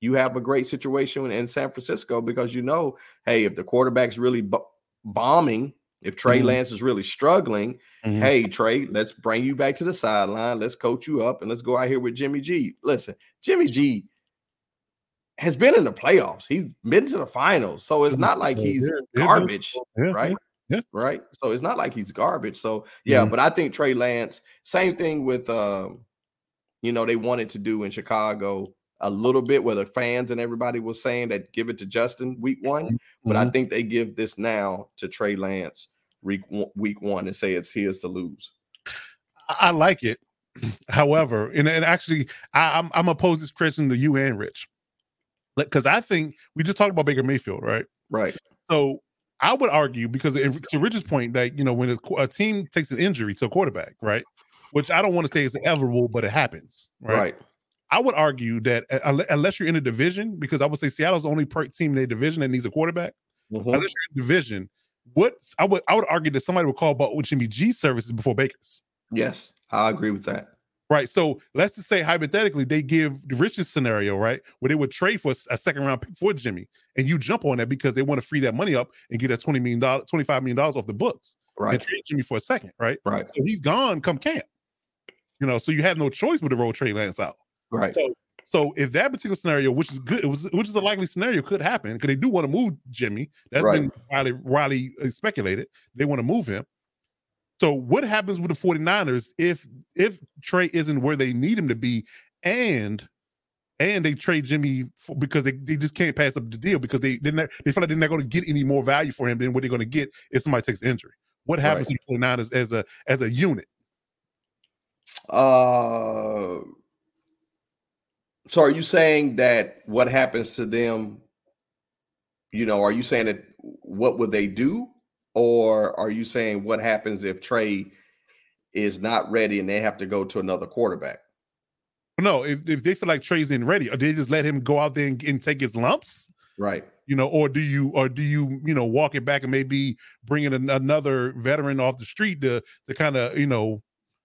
you have a great situation in San Francisco because you know, hey, if the quarterback's really b- bombing, if Trey mm-hmm. Lance is really struggling, mm-hmm. hey, Trey, let's bring you back to the sideline. Let's coach you up and let's go out here with Jimmy G. Listen, Jimmy G has been in the playoffs. He's been to the finals. So it's not like he's garbage, yeah, right? Yeah. Right. So it's not like he's garbage. So yeah, mm-hmm. but I think Trey Lance, same thing with um, you know, they wanted to do in Chicago a little bit where the fans and everybody was saying that give it to Justin week one, mm-hmm. but I mm-hmm. think they give this now to Trey Lance week week one and say it's his to lose. I like it. However, and, and actually, I, am I'm, I'm opposed this Christian to you and Rich, because I think we just talked about Baker Mayfield, right? Right. So I would argue because to Rich's point that you know when a, a, team takes an injury to a quarterback, right? Which I don't want to say is inevitable, but it happens, right? Right. I would argue that uh, unless you're in a division, because I would say Seattle's the only team in a division that needs a quarterback. Mm-hmm. Unless you're in a division, what I would I would argue that somebody would call about Jimmy G services before Baker's. Yes, I agree with that. Right. So let's just say hypothetically they give the richest scenario, right, where they would trade for a second round pick for Jimmy, and you jump on that because they want to free that money up and get that twenty million dollars, twenty five million dollars off the books, right? And trade Jimmy for a second, right? Right. So he's gone come camp. You know, so you have no choice but to roll Trey Lance out. Right. So so if that particular scenario, which is good, was, which is a likely scenario, could happen because they do want to move Jimmy. That's right. been widely, widely uh, speculated. They want to move him. So what happens with the 49ers if if Trey isn't where they need him to be and and they trade Jimmy for, because they, they just can't pass up the deal because they they not, they feel like they're not going to get any more value for him than what they're going to get if somebody takes an injury. What happens right. to the 49ers as a as a unit? Uh so are you saying that what happens to them, you know, are you saying that what would they do? Or are you saying what happens if Trey is not ready and they have to go to another quarterback? No, if, if they feel like Trey's in ready, or they just let him go out there and, and take his lumps? Right. You know, or do you or do you, you know, walk it back and maybe bring in an, another veteran off the street to to kind of, you know,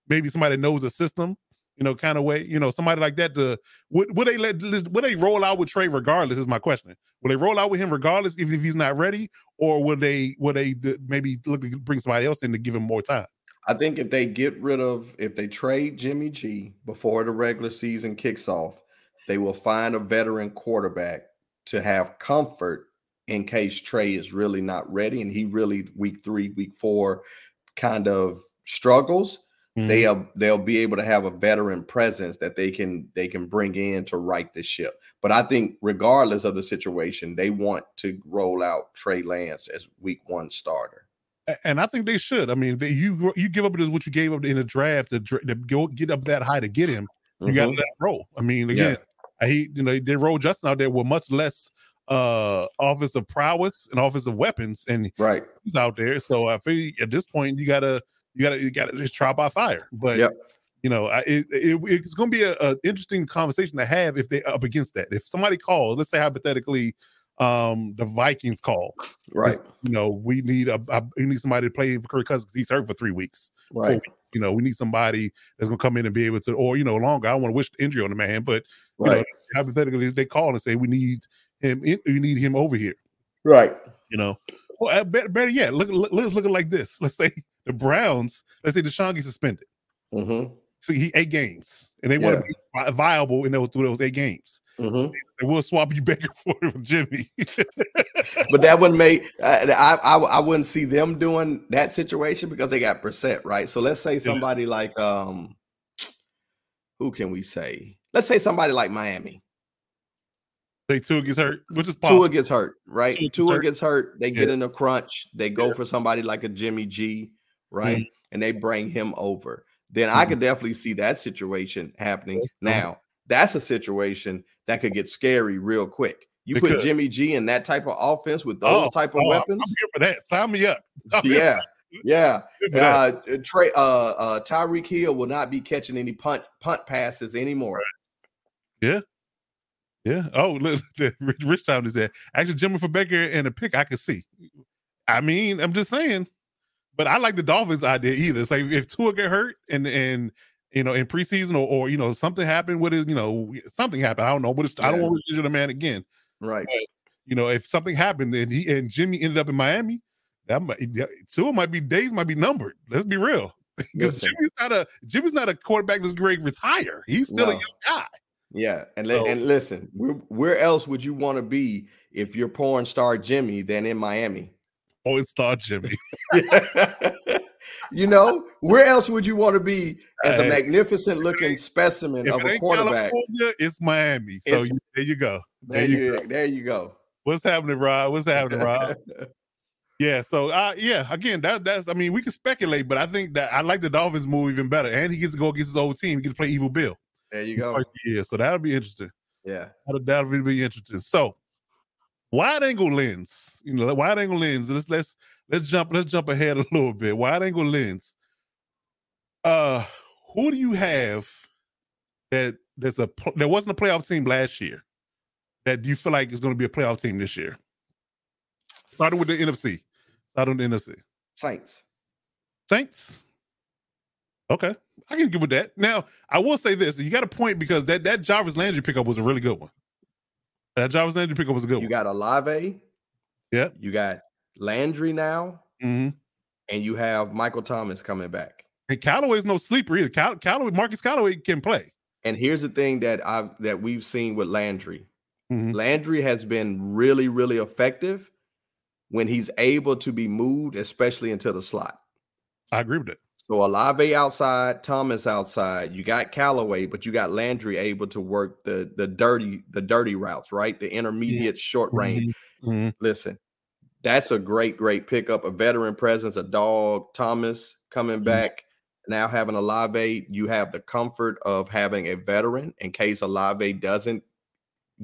maybe somebody knows the system you know, kind of way, you know, somebody like that to would, would they let would they roll out with Trey regardless? Is my question. Will they roll out with him regardless if, if he's not ready, or will they will they maybe look to bring somebody else in to give him more time? I think if they get rid of if they trade Jimmy G before the regular season kicks off, they will find a veteran quarterback to have comfort in case Trey is really not ready and he really week three, week four kind of struggles Mm-hmm. They'll they'll be able to have a veteran presence that they can they can bring in to right the ship. But I think regardless of the situation, they want to roll out Trey Lance as week one starter. And I think they should. I mean, they, you you give up what you gave up in the draft to, to go get up that high to get him. You mm-hmm. got to let roll. I mean, again, yeah. Hate you know they roll Justin out there with much less uh office of prowess and office of weapons, and right he's out there. So I feel at this point you gotta you gotta you gotta just try by fire. But yep. you know, it, it, it's going to be an interesting conversation to have if they up against that. If somebody calls, let's say hypothetically, um, the Vikings call, right? You know, we need a, a we need somebody to play for Kirk Cousins because he's hurt for three weeks, right? you know, we need somebody that's going to come in and be able to, or you know, longer. I don't want to wish injury on the man, but you right. know, hypothetically, they call and say we need him, we need him over here, right? You know, well, better, better yet, look, look, let's look at like this. Let's say the Browns, let's say Deshaun gets suspended. Mm-hmm. see he eight games, and they want to be vi- viable in those through those eight games. Mhm. They will swap you Baker for Jimmy. But that wouldn't make I, I I wouldn't see them doing that situation because they got Brissett, right? So let's say somebody like um who can we say? Let's say somebody like Miami. they Tua gets hurt, which is possible. Tua gets hurt, right? Tua gets Tua hurt. gets hurt. They get Yeah. in a crunch. They go Yeah. for somebody like a Jimmy G, right? Mhm. And they bring him over. Then I Mhm. could definitely see that situation happening. Yes. Now, that's a situation that could get scary real quick. You It put. Jimmy G in that type of offense with those Oh, type of oh, weapons. I'm here for that. Sign me up. I'm yeah, yeah. that. Uh, Trey, uh, uh, Tyreek Hill will not be catching any punt punt passes anymore. Yeah. Yeah. Oh, look, Rich, Rich Town is there. Actually, Jimmy for Baker and a pick I could see. I mean, I'm just saying. But I like the Dolphins idea either. It's like if Tua get hurt and and you know in preseason or, or you know something happened with his you know something happened. I don't know, but it's, I don't want to the man again. Right. You know, if something happened and he and Jimmy ended up in Miami, that might Tua might be days might be numbered. Let's be real. Because Jimmy's not a Jimmy's not a quarterback that's great retire. He's still a young guy. Yeah, and So- and listen, where, where else would you want to be if you're porn star Jimmy than in Miami? Oh, it's star Jimmy. you know, where else would you want to be as a magnificent looking specimen of a quarterback? California, it's Miami. So It's- you, there you go. There you, there you go. What's happening, Rob? What's happening, Rob? yeah. So, uh, yeah. Again, that that's. I mean, we can speculate, but I think that I like the Dolphins move even better, and he gets to go against his old team. He gets to play Evil Bill. There you go. Year, so that'll be interesting. Yeah. That'll, that'll be interesting. So, wide angle lens. You know, wide angle lens. Let's let's let's jump let's jump ahead a little bit. Wide angle lens. Uh, who do you have that there's a there wasn't a playoff team last year that do you feel like is going to be a playoff team this year? Starting with the NFC. Starting with the NFC. Saints. Saints. Okay, I can give with that. Now, I will say this: you got a point because that that Jarvis Landry pickup was a really good one. That Jarvis Landry pickup was a good You one. got Olave. Yeah. You got Landry now, hmm and you have Michael Thomas coming back. And Callaway's no sleeper either. Cal- Callaway, Marcus Callaway can play. And here's the thing that I've that we've seen with Landry. Mhm. Landry has been really, really effective when he's able to be moved, especially into the slot. I agree with that. So Olave outside, Thomas outside. You got Callaway, but you got Landry able to work the the dirty the dirty routes, right? The intermediate short range. Mhm. Listen, that's a great, great pickup. A veteran presence, a dog, Thomas coming Mhm. back. Now having Olave, you have the comfort of having a veteran in case Olave doesn't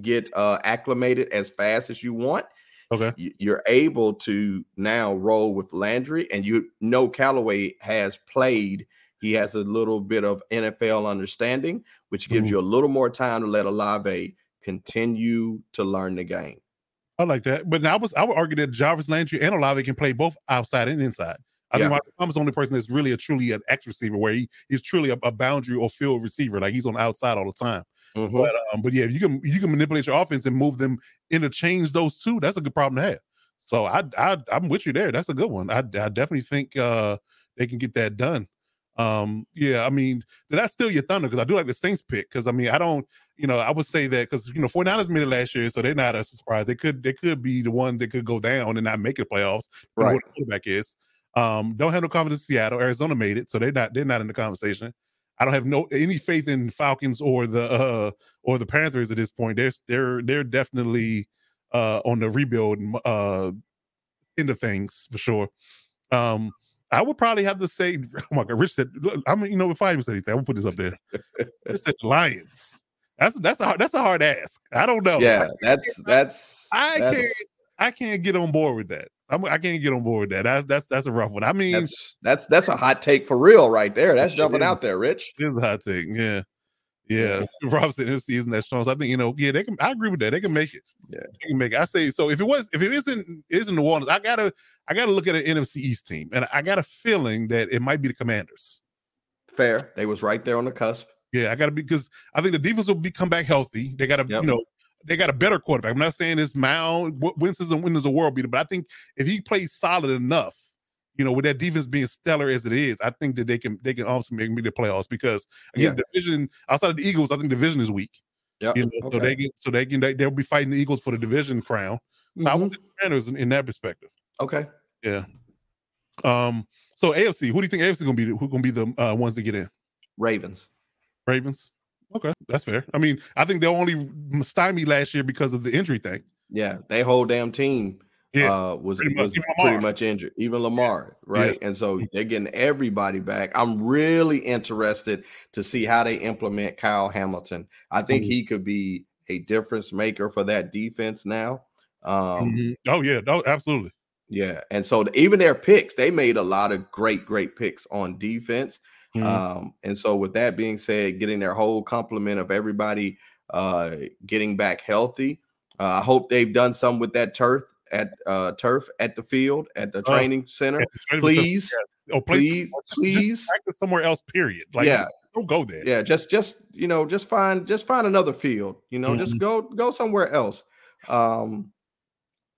get uh, acclimated as fast as you want. Okay. You're able to now roll with Landry, and you know Callaway has played. He has a little bit of NFL understanding, which gives Mhm. you a little more time to let Olave continue to learn the game. I like that. But now I was I would argue that Jarvis Landry and Olave can play both outside and inside. I Yeah. think Michael Thomas is the only person that's really a truly an X receiver where he, he's truly a, a boundary or field receiver. Like he's on the outside all the time. Mhm. But um, but yeah, if you can you can manipulate your offense and move them interchange those two, that's a good problem to have. So I I I'm with you there. That's a good one. I I definitely think uh they can get that done. Um yeah, I mean that's still your thunder because I do like the Saints pick because I mean I don't you know I would say that because you know 49ers made it last year, so they're not a surprise. They could they could be the one that could go down and not make it playoffs. Right. What the quarterback is. Um, don't have no confidence in Seattle. Arizona made it, so they're not they're not in the conversation. I don't have no any faith in Falcons or the uh or the Panthers at this point. They're they're they're definitely uh on the rebuild uh end of things for sure. Um I would probably have to say, oh my god, Rich said, I mean, you know, before I even said anything, I will put this up there. Rich said Lions. That's that's a hard that's a hard ask. I don't know. Yeah, that's that's I that's, can't I can't get on board with that. I'm, I can't get on board with that. That's that's that's a rough one. I mean, that's that's that's a hot take for real right there. That's jumping is. out there, Rich. It is a hot take. Yeah. Yeah. Yeah. Robinson NFC isn't that strong. So I think, you know, yeah, they can I agree with that. They can make it. Yeah. They can make it. I say so if it was if it isn't isn't the Warriors, I gotta I gotta look at an NFC East team. And I got a feeling that it might be the commanders. Fair. They was right there on the cusp. Yeah, I gotta be because I think the defense will be come back healthy. They gotta, Yep. you know, they got a better quarterback. I'm not saying it's Mound, Winston's and Windows a world beater, but I think if he plays solid enough, you know, with that defense being stellar as it is, I think that they can they can also make me the playoffs because again, yeah. division outside of the Eagles, I think division is weak. Yeah, you know, okay. so they get so they can they, will be fighting the Eagles for the division crown. Mm-hmm. I was Commanders in, in that perspective. Okay. Yeah. Um. So AFC, who do you think AFC gonna be? Who gonna be the uh, ones to get in? Ravens. Ravens. Okay, that's fair. I mean, I think they only stymied last year because of the injury thing. Yeah, they whole damn team yeah, uh, was pretty much, was pretty much injured. Even Lamar, right? Yeah. And so they're getting everybody back. I'm really interested to see how they implement Kyle Hamilton. I think mm-hmm. he could be a difference maker for that defense now. Um, mm-hmm. Oh yeah, no, absolutely. Yeah, and so even their picks, they made a lot of great, great picks on defense. Mm-hmm. Um, and so, with that being said, getting their whole complement of everybody uh, getting back healthy. Uh, I hope they've done some with that turf at uh, turf at the field at the oh, training center. The please, yeah. oh, please, please, please. somewhere else. Period. Like, yeah, don't go there. Yeah, just, just you know, just find, just find another field. You know, mm-hmm. just go, go somewhere else. Um,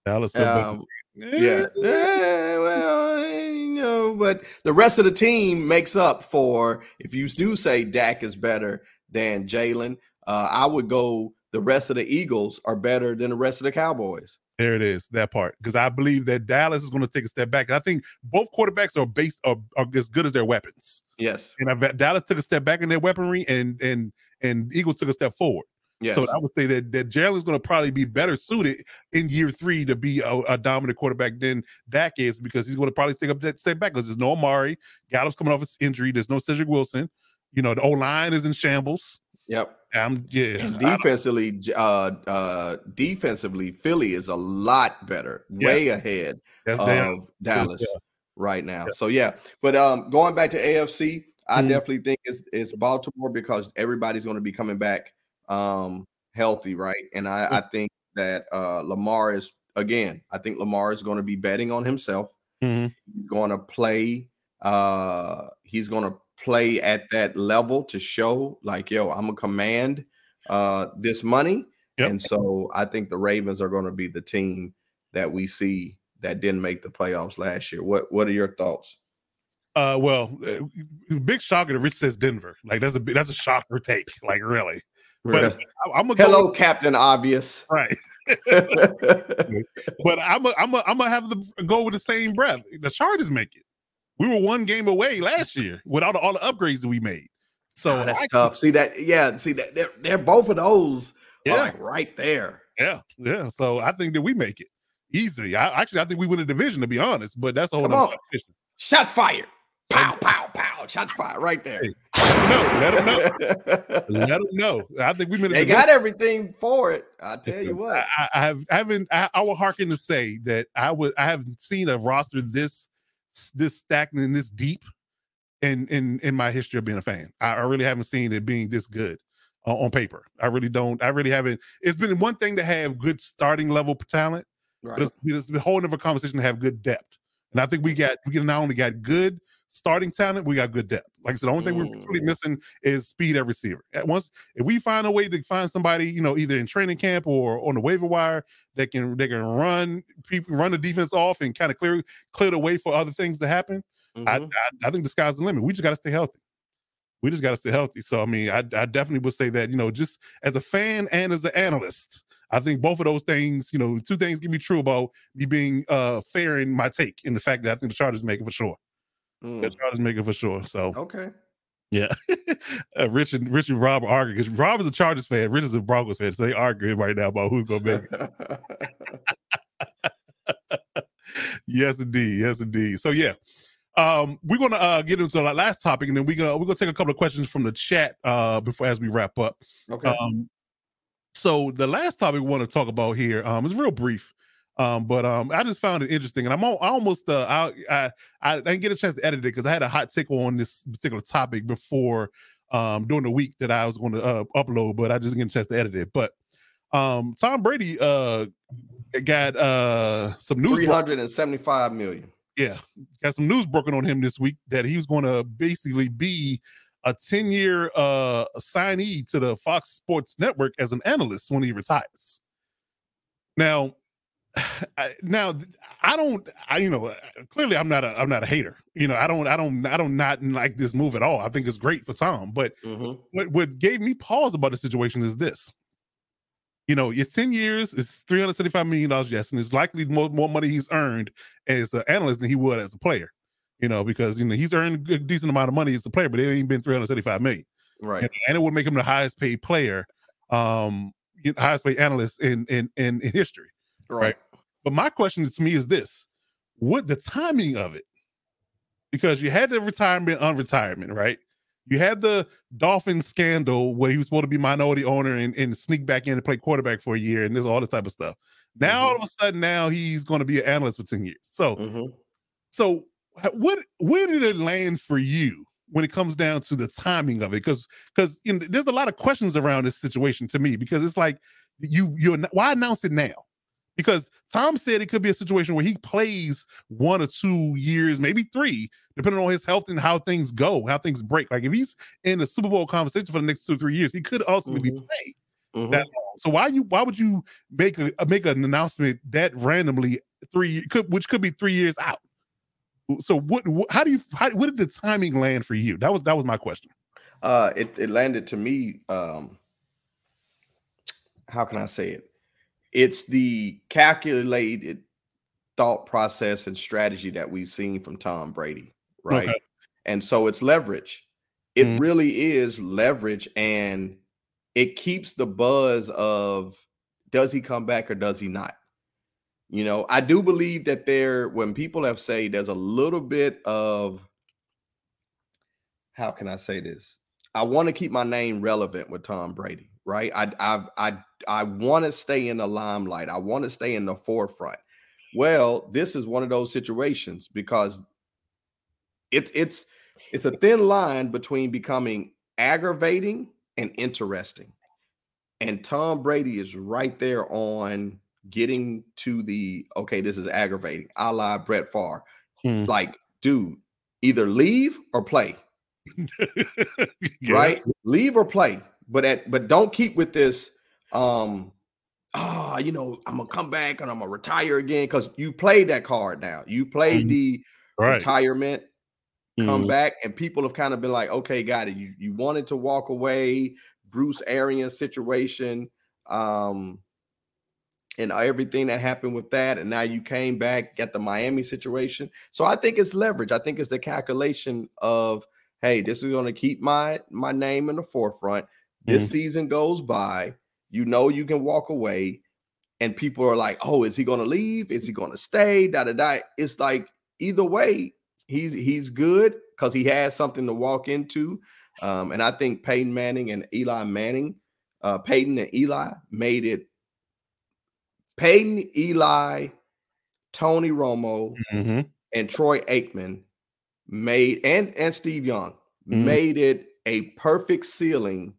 Dallas. Um, yeah. yeah. Well, you know, but the rest of the team makes up for if you do say Dak is better than Jalen. Uh, I would go the rest of the Eagles are better than the rest of the Cowboys. There it is, that part. Because I believe that Dallas is going to take a step back. I think both quarterbacks are based are, are as good as their weapons. Yes. And I've, Dallas took a step back in their weaponry, and and and Eagles took a step forward. Yes. So I would say that that Jalen's going to probably be better suited in year three to be a, a, dominant quarterback than Dak is because he's going to probably take up that step back because there's no Amari, Gallup's coming off his injury, there's no Cedric Wilson, you know the O line is in shambles. Yep. I'm yeah. And defensively, uh, uh, defensively, Philly is a lot better, way ahead That's of damn. Dallas right now. Yeah. So yeah, but um, going back to AFC, I mm-hmm. definitely think it's it's Baltimore because everybody's going to be coming back um healthy, right? And I, I think that uh Lamar is again, I think Lamar is going to be betting on himself. Mm-hmm. He's going to play. Uh, he's going to play at that level to show like, yo, I'm a command uh, this money. Yep. And so I think the Ravens are going to be the team that we see that didn't make the playoffs last year. What What are your thoughts? Uh, well, uh, big shocker. To Rich says Denver. Like that's a that's a shocker take. Like really. But I, am gonna hello, with, Captain Obvious. Right. but I'm a, I'm a, I'm gonna have to go with the same breath. The Chargers make it. We were one game away last year without all the upgrades that we made. So oh, that's I, tough. See that? Yeah. See that? They're, they're both of those. Yeah. Like right there. Yeah. Yeah. So I think that we make it easy. I actually I think we win the division to be honest. But that's a whole other Shot fired. Pow, pow, pow. Shots fired right there. Let them know. Let them know. Let them know. I think we made. They got everything for it. I tell Listen, you what. I, I have I haven't. I, I will hearken to say that I would. I haven't seen a roster this this stagnant and this deep in in in my history of being a fan. I, I really haven't seen it being this good uh, on paper. I really don't. I really haven't. It's been one thing to have good starting level talent, right. but it's, it's a whole other conversation to have good depth. And I think we got we not only got good starting talent, we got good depth. Like I said, the only thing we're really mm. missing is speed at receiver. At once, if we find a way to find somebody, you know, either in training camp or on the waiver wire that can they can run people run the defense off and kind of clear clear the way for other things to happen. Mm-hmm. I, I, I think the sky's the limit. We just got to stay healthy. We just got to stay healthy. So I mean, I, I definitely would say that you know, just as a fan and as an analyst, I think both of those things, you know, two things can be true about me being uh fair in my take in the fact that I think the Chargers make it for sure. Mm. The Chargers make it for sure. So okay. Yeah, uh, Rich and Rich and Rob are arguing because Rob is a Chargers fan, Rich is a Broncos fan, so they arguing right now about who's gonna make it. yes, indeed, yes, indeed. So yeah, um, we're gonna uh, get into the last topic, and then we're gonna we're gonna take a couple of questions from the chat uh, before as we wrap up. Okay. Um, so the last topic we want to talk about here um, is real brief. Um, but um, I just found it interesting, and I'm all, I almost uh, I, I I didn't get a chance to edit it because I had a hot tickle on this particular topic before um during the week that I was going to uh, upload, but I just didn't get a chance to edit it. But um, Tom Brady uh got uh some news 375 million. Yeah, got some news broken on him this week that he was going to basically be a 10 year uh assignee to the Fox Sports Network as an analyst when he retires. Now, I, now I don't I you know clearly I'm not a I'm not a hater. You know, I don't I don't I don't not like this move at all. I think it's great for Tom, but Mhm. what what gave me pause about the situation is this. You know, it's 10 years, it's 375 million dollars, yes, and it's likely more, more money he's earned as an analyst than he would as a player. You know, because you know he's earned a decent amount of money as a player, but it ain't been 375 million. Right. And, and it would make him the highest paid player, um, highest paid analyst in in in, in history. Right. But my question to me is this: what the timing of it? Because you had the retirement on retirement, right? You had the Dolphin scandal where he was supposed to be minority owner and, and sneak back in and play quarterback for a year, and there's all this type of stuff. Now all of a sudden, now he's going to be an analyst for 10 years. So Mhm. so what where did it land for you when it comes down to the timing of it? Because because you know, there's a lot of questions around this situation to me because it's like you you're why announce it now? Because Tom said it could be a situation where he plays one or two years, maybe three, depending on his health and how things go, how things break. Like if he's in the Super Bowl conversation for the next two or three years, he could ultimately Mhm. play Mhm. that long. So why you why would you make a make an announcement that randomly three could which could be three years out? So what, what how do you how, what did the timing land for you? That was that was my question. uh it, it landed to me um how can i say it it's the calculated thought process and strategy that we've seen from tom brady right Okay. and so it's leverage it Mhm. really is leverage and it keeps the buzz of does he come back or does he not you know i do believe that there when people have say there's a little bit of how can I say this? I want to keep my name relevant with Tom Brady, right? I I I I want to stay in the limelight. I want to stay in the forefront. Well, this is one of those situations because it's it's it's a thin line between becoming aggravating and interesting. And Tom Brady is right there on getting to the okay, this is aggravating, a la Brett Favre. Hmm. Like, dude, either leave or play Yeah. right? Leave or play, but at but don't keep with this. Um, ah, you know, I'm gonna come back and I'm gonna retire again because you played that card now. You played Mhm. the Right. retirement, come Mhm. back, and people have kind of been like, okay, got it. You you wanted to walk away, Bruce Arians situation, um, and everything that happened with that, and now you came back, got the Miami situation. So I think it's leverage. I think it's the calculation of, hey, this is going to keep my my name in the forefront. This Mhm. season goes by, you know, you can walk away, and people are like, oh, is he going to leave? Is he going to stay? Da da da. It's like either way, he's he's good because he has something to walk into. Um, and I think Peyton Manning and Eli Manning, uh, Peyton and Eli made it. Peyton, Eli, Tony Romo, Mhm. and Troy Aikman made and and Steve Young Mhm. made it a perfect ceiling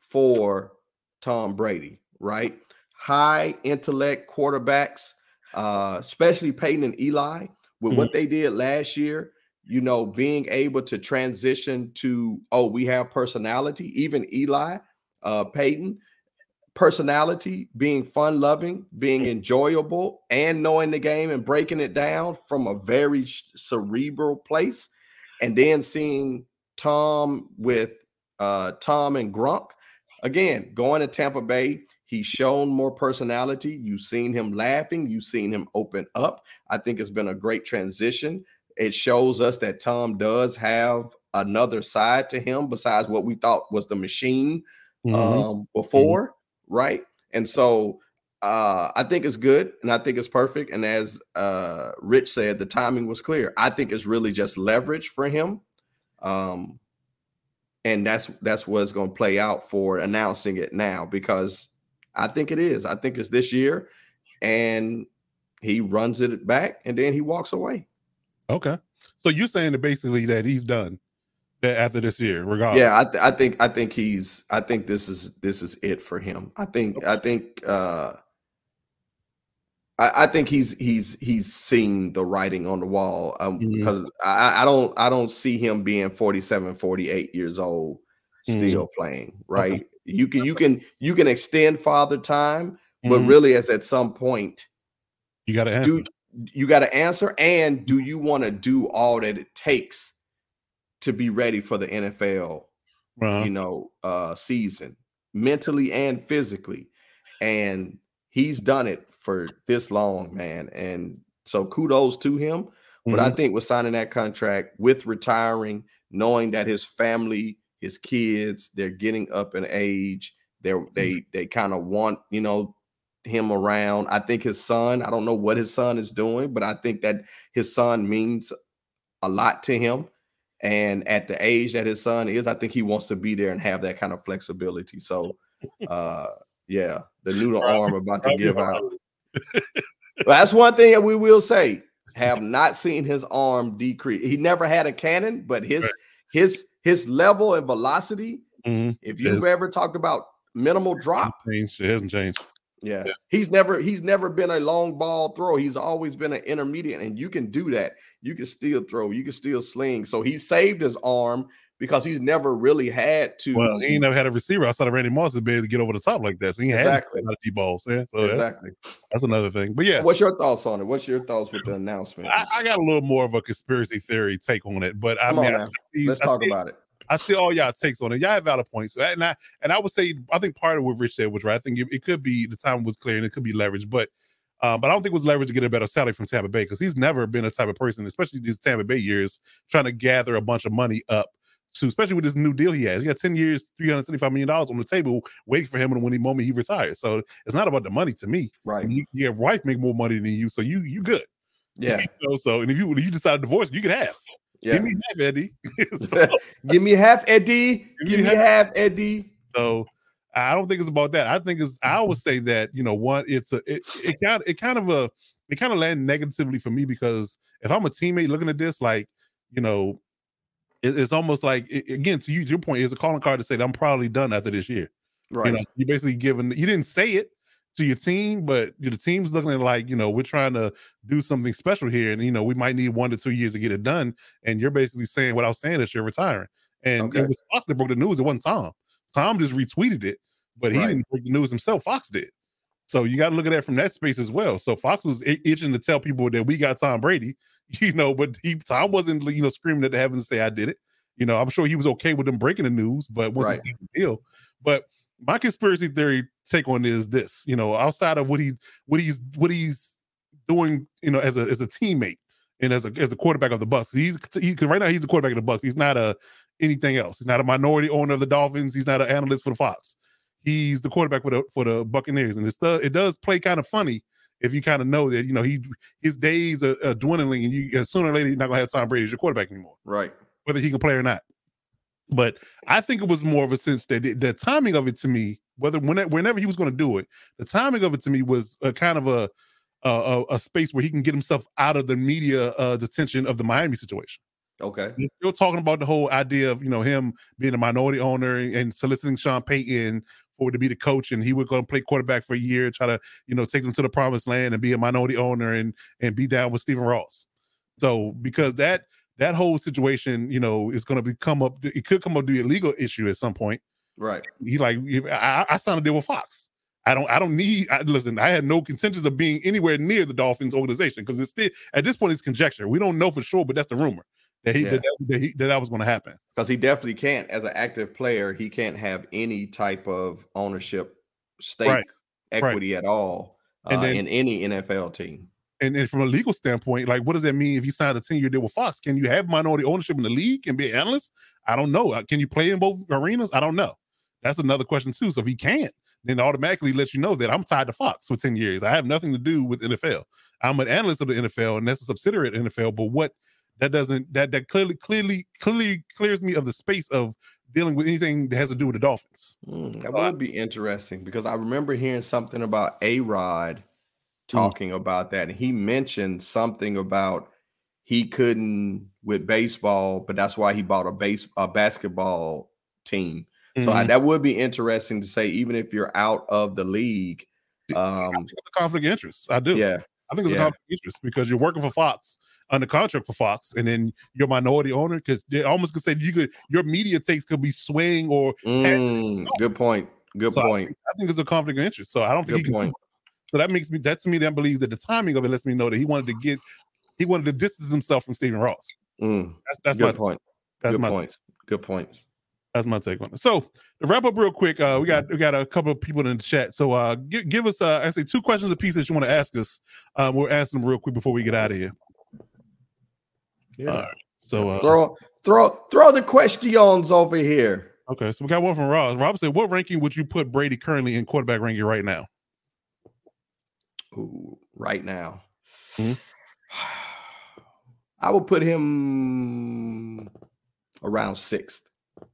for Tom Brady, right? High intellect quarterbacks, uh, especially Peyton and Eli, with what they did last year, you know, being able to transition to oh, we have personality, even Eli, uh, Peyton, personality, being fun loving, being enjoyable, and knowing the game and breaking it down from a very cerebral place, and then seeing Tom with uh, Tom and Gronk again going to Tampa Bay. He's shown more personality. You've seen him laughing. You've seen him open up. I think it's been a great transition. It shows us that Tom does have another side to him besides what we thought was the machine Mhm. um before, right? And so uh I think it's good and I think it's perfect. And as uh Rich said, the timing was clear. I think it's really just leverage for him. Um and that's that's what's going to play out for announcing it now because I think it is. I think it's this year and he runs it back and then he walks away. Okay. So you're saying that basically that he's done after this year, regardless. Yeah, I, th- I think I think he's I think this is this is it for him. I think I think uh I, I think he's he's he's seen the writing on the wall um, Mhm. because I, I don't I don't see him being 47, 48 years old still playing, right? You can you can you can extend father time, but Mhm. really as at some point You got to answer. Do you got to answer? And do you want to do all that it takes to be ready for the NFL? You know, uh, season mentally and physically, and he's done it for this long, man. And so kudos to him. But I Mhm. think with signing that contract, with retiring, knowing that his family, his kids, they're getting up in age, they're they they kind of want you know him around. I think his son. I don't know what his son is doing, but I think that his son means a lot to him. And at the age that his son is, I think he wants to be there and have that kind of flexibility. So, uh, yeah, the noodle arm about to give out. That's one thing that we will say. Have not seen his arm decrease. He never had a cannon, but his Right. his his level and velocity. Mhm. If you've ever talked about minimal drop, Changed. It hasn't changed. Yeah. Yeah. he's never he's never been a long ball throw. He's always been an intermediate, and you can do that. You can still throw. You can still sling. So he saved his arm because he's never really had to. Well, he ain't never had a receiver outside of Randy Moss to be able to get over the top like that. So he had Exactly. a lot of deep balls. Yeah. So that's, exactly. that's another thing. But yeah, So what's your thoughts on it? What's your thoughts with the announcement? I, I got a little more of a conspiracy theory take on it. But I Come mean, on I see, Let's I talk see- about it. I see all y'all takes on it. Y'all have valid points, and I and I would say I think part of what Rich said was right. I think it, it could be the time was clear and it could be leverage, but um, but I don't think it was leverage to get a better salary from Tampa Bay because he's never been a type of person, especially these Tampa Bay years, trying to gather a bunch of money up to, especially with this new deal he has. He got ten years, three hundred seventy-five million dollars on the table, waiting for him when the moment he retires. So it's not about the money to me. Right. You, your wife make more money than you, so you you good. Yeah. You know, so and if you if you decide to divorce, you can have. Yeah. Give me half, Eddie. so, Give me half Eddie. Give Give me half Eddie. So I don't think it's about that. I think it's I would say that you know one it's a it it kind it kind of a it kind of landed negatively for me because if I'm a teammate looking at this like you know it, it's almost like it, again to use your point is a calling card to say that I'm probably done after this year. Right. You know, so you basically given you didn't say it to your team, but the team's looking like you know we're trying to do something special here, and you know we might need one to two years to get it done. And you're basically saying what I was saying is you're retiring, and Okay. it was Fox that broke the news. It wasn't Tom. Tom just retweeted it, but he Right. didn't break the news himself. Fox did. So you got to look at that from that space as well. So Fox was itching to tell people that we got Tom Brady, you know, but he Tom wasn't you know screaming at the heavens to say I did it. You know, I'm sure he was okay with them breaking the news, but once Right. he the deal, but my conspiracy theory take on is this you know outside of what he what he's what he's doing you know as a as a teammate and as a as the quarterback of the bucks he's he, cause right now he's the quarterback of the bucks he's not a anything else. He's not a minority owner of the dolphins. He's not an analyst for the fox. He's the quarterback for the for the buccaneers. And it's the, it does play kind of funny if you kind of know that you know he his days are, are dwindling and you sooner or later you're not gonna have tom brady as your quarterback anymore. Right. whether he can play or not. But I think it was more of a sense that the, the timing of it to me, whether whenever, whenever he was going to do it, the timing of it to me was a kind of a a, a space where he can get himself out of the media uh, detention of the Miami situation. Okay. They're still talking about the whole idea of you know him being a minority owner and soliciting Sean Payton for to be the coach, and he was going to play quarterback for a year, try to you know take them to the promised land and be a minority owner and and be down with Stephen Ross. So because that that whole situation, you know, is going to become up. It could come up to be a legal issue at some point. Right. He like I, I signed a deal with Fox. I don't. I don't need. I, listen, I had no contentions of being anywhere near the Dolphins organization because it's still at this point it's conjecture. We don't know for sure, but that's the rumor that he Yeah. that, that, he, that that was going to happen. Because he definitely can't, as an active player, he can't have any type of ownership stake Right. equity at all uh, then- in any NFL team. And and from a legal standpoint, like what does that mean if you signed a 10 year deal with Fox? Can you have minority ownership in the league and be an analyst? I don't know. Uh, Can you play in both arenas? I don't know. That's another question too. So if he can't, then automatically lets you know that I'm tied to Fox for 10 years. I have nothing to do with NFL. I'm an analyst of the NFL and that's a subsidiary of the NFL. But what that doesn't that that clearly clearly clearly clears me of the space of dealing with anything that has to do with the Dolphins. Mm, that would be interesting because I remember hearing something about A Rod Mm. talking about that. And he mentioned something about he couldn't with baseball, but that's why he bought a base a basketball team. So I, Mhm. that would be interesting to say, even if you're out of the league. Um, a conflict of interest. I do. yeah, I think it's Yeah. a conflict of interest because you're working for Fox under contract for Fox, and then you're minority owner because they almost could say you could your media takes could be swaying or Mm, good point. Good so I point. think, I think it's a conflict of interest. So I don't think he Good can point. So that makes me that to me that believes that the timing of it lets me know that he wanted to get he wanted to distance himself from Stephen Ross. Mm, That's that's good my point. that's good my points. Good point. that's my take on it. So to wrap up real quick, uh, we got we got a couple of people in the chat. So uh, give, give us uh, I say two questions a piece that you want to ask us. Um, we'll ask them real quick before we get out of here. Yeah. All right. So uh, throw throw throw the questions over here. okay, so we got one from Rob. Rob said, "What ranking would you put Brady currently in quarterback ranking right now?" Ooh, right now. Mhm. I would put him around sixth.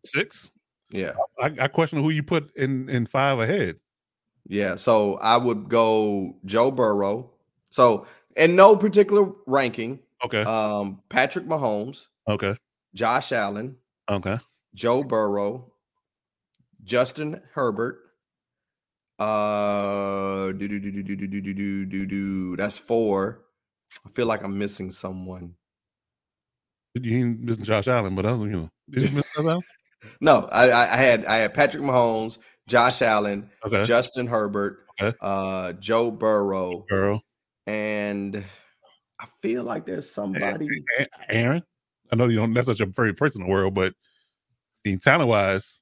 Six. Yeah. I, I question who you put in in five ahead. Yeah. So I would go Joe Burrow. So in no particular ranking, Okay. um, Patrick Mahomes, okay. Josh Allen, Okay. Joe Burrow, Justin Herbert. Uh, do do do do do do do do do do. That's four. I feel like I'm missing someone. You ain't missing Josh Allen, but I was you know. Did you miss Josh Allen? No, I, I I had I had Patrick Mahomes, Josh Allen, Okay. Justin Herbert, Okay. uh, Joe Burrow, Girl. and I feel like there's somebody. Aaron. I know you don't. That's such a very personal world, but I mean, talent wise,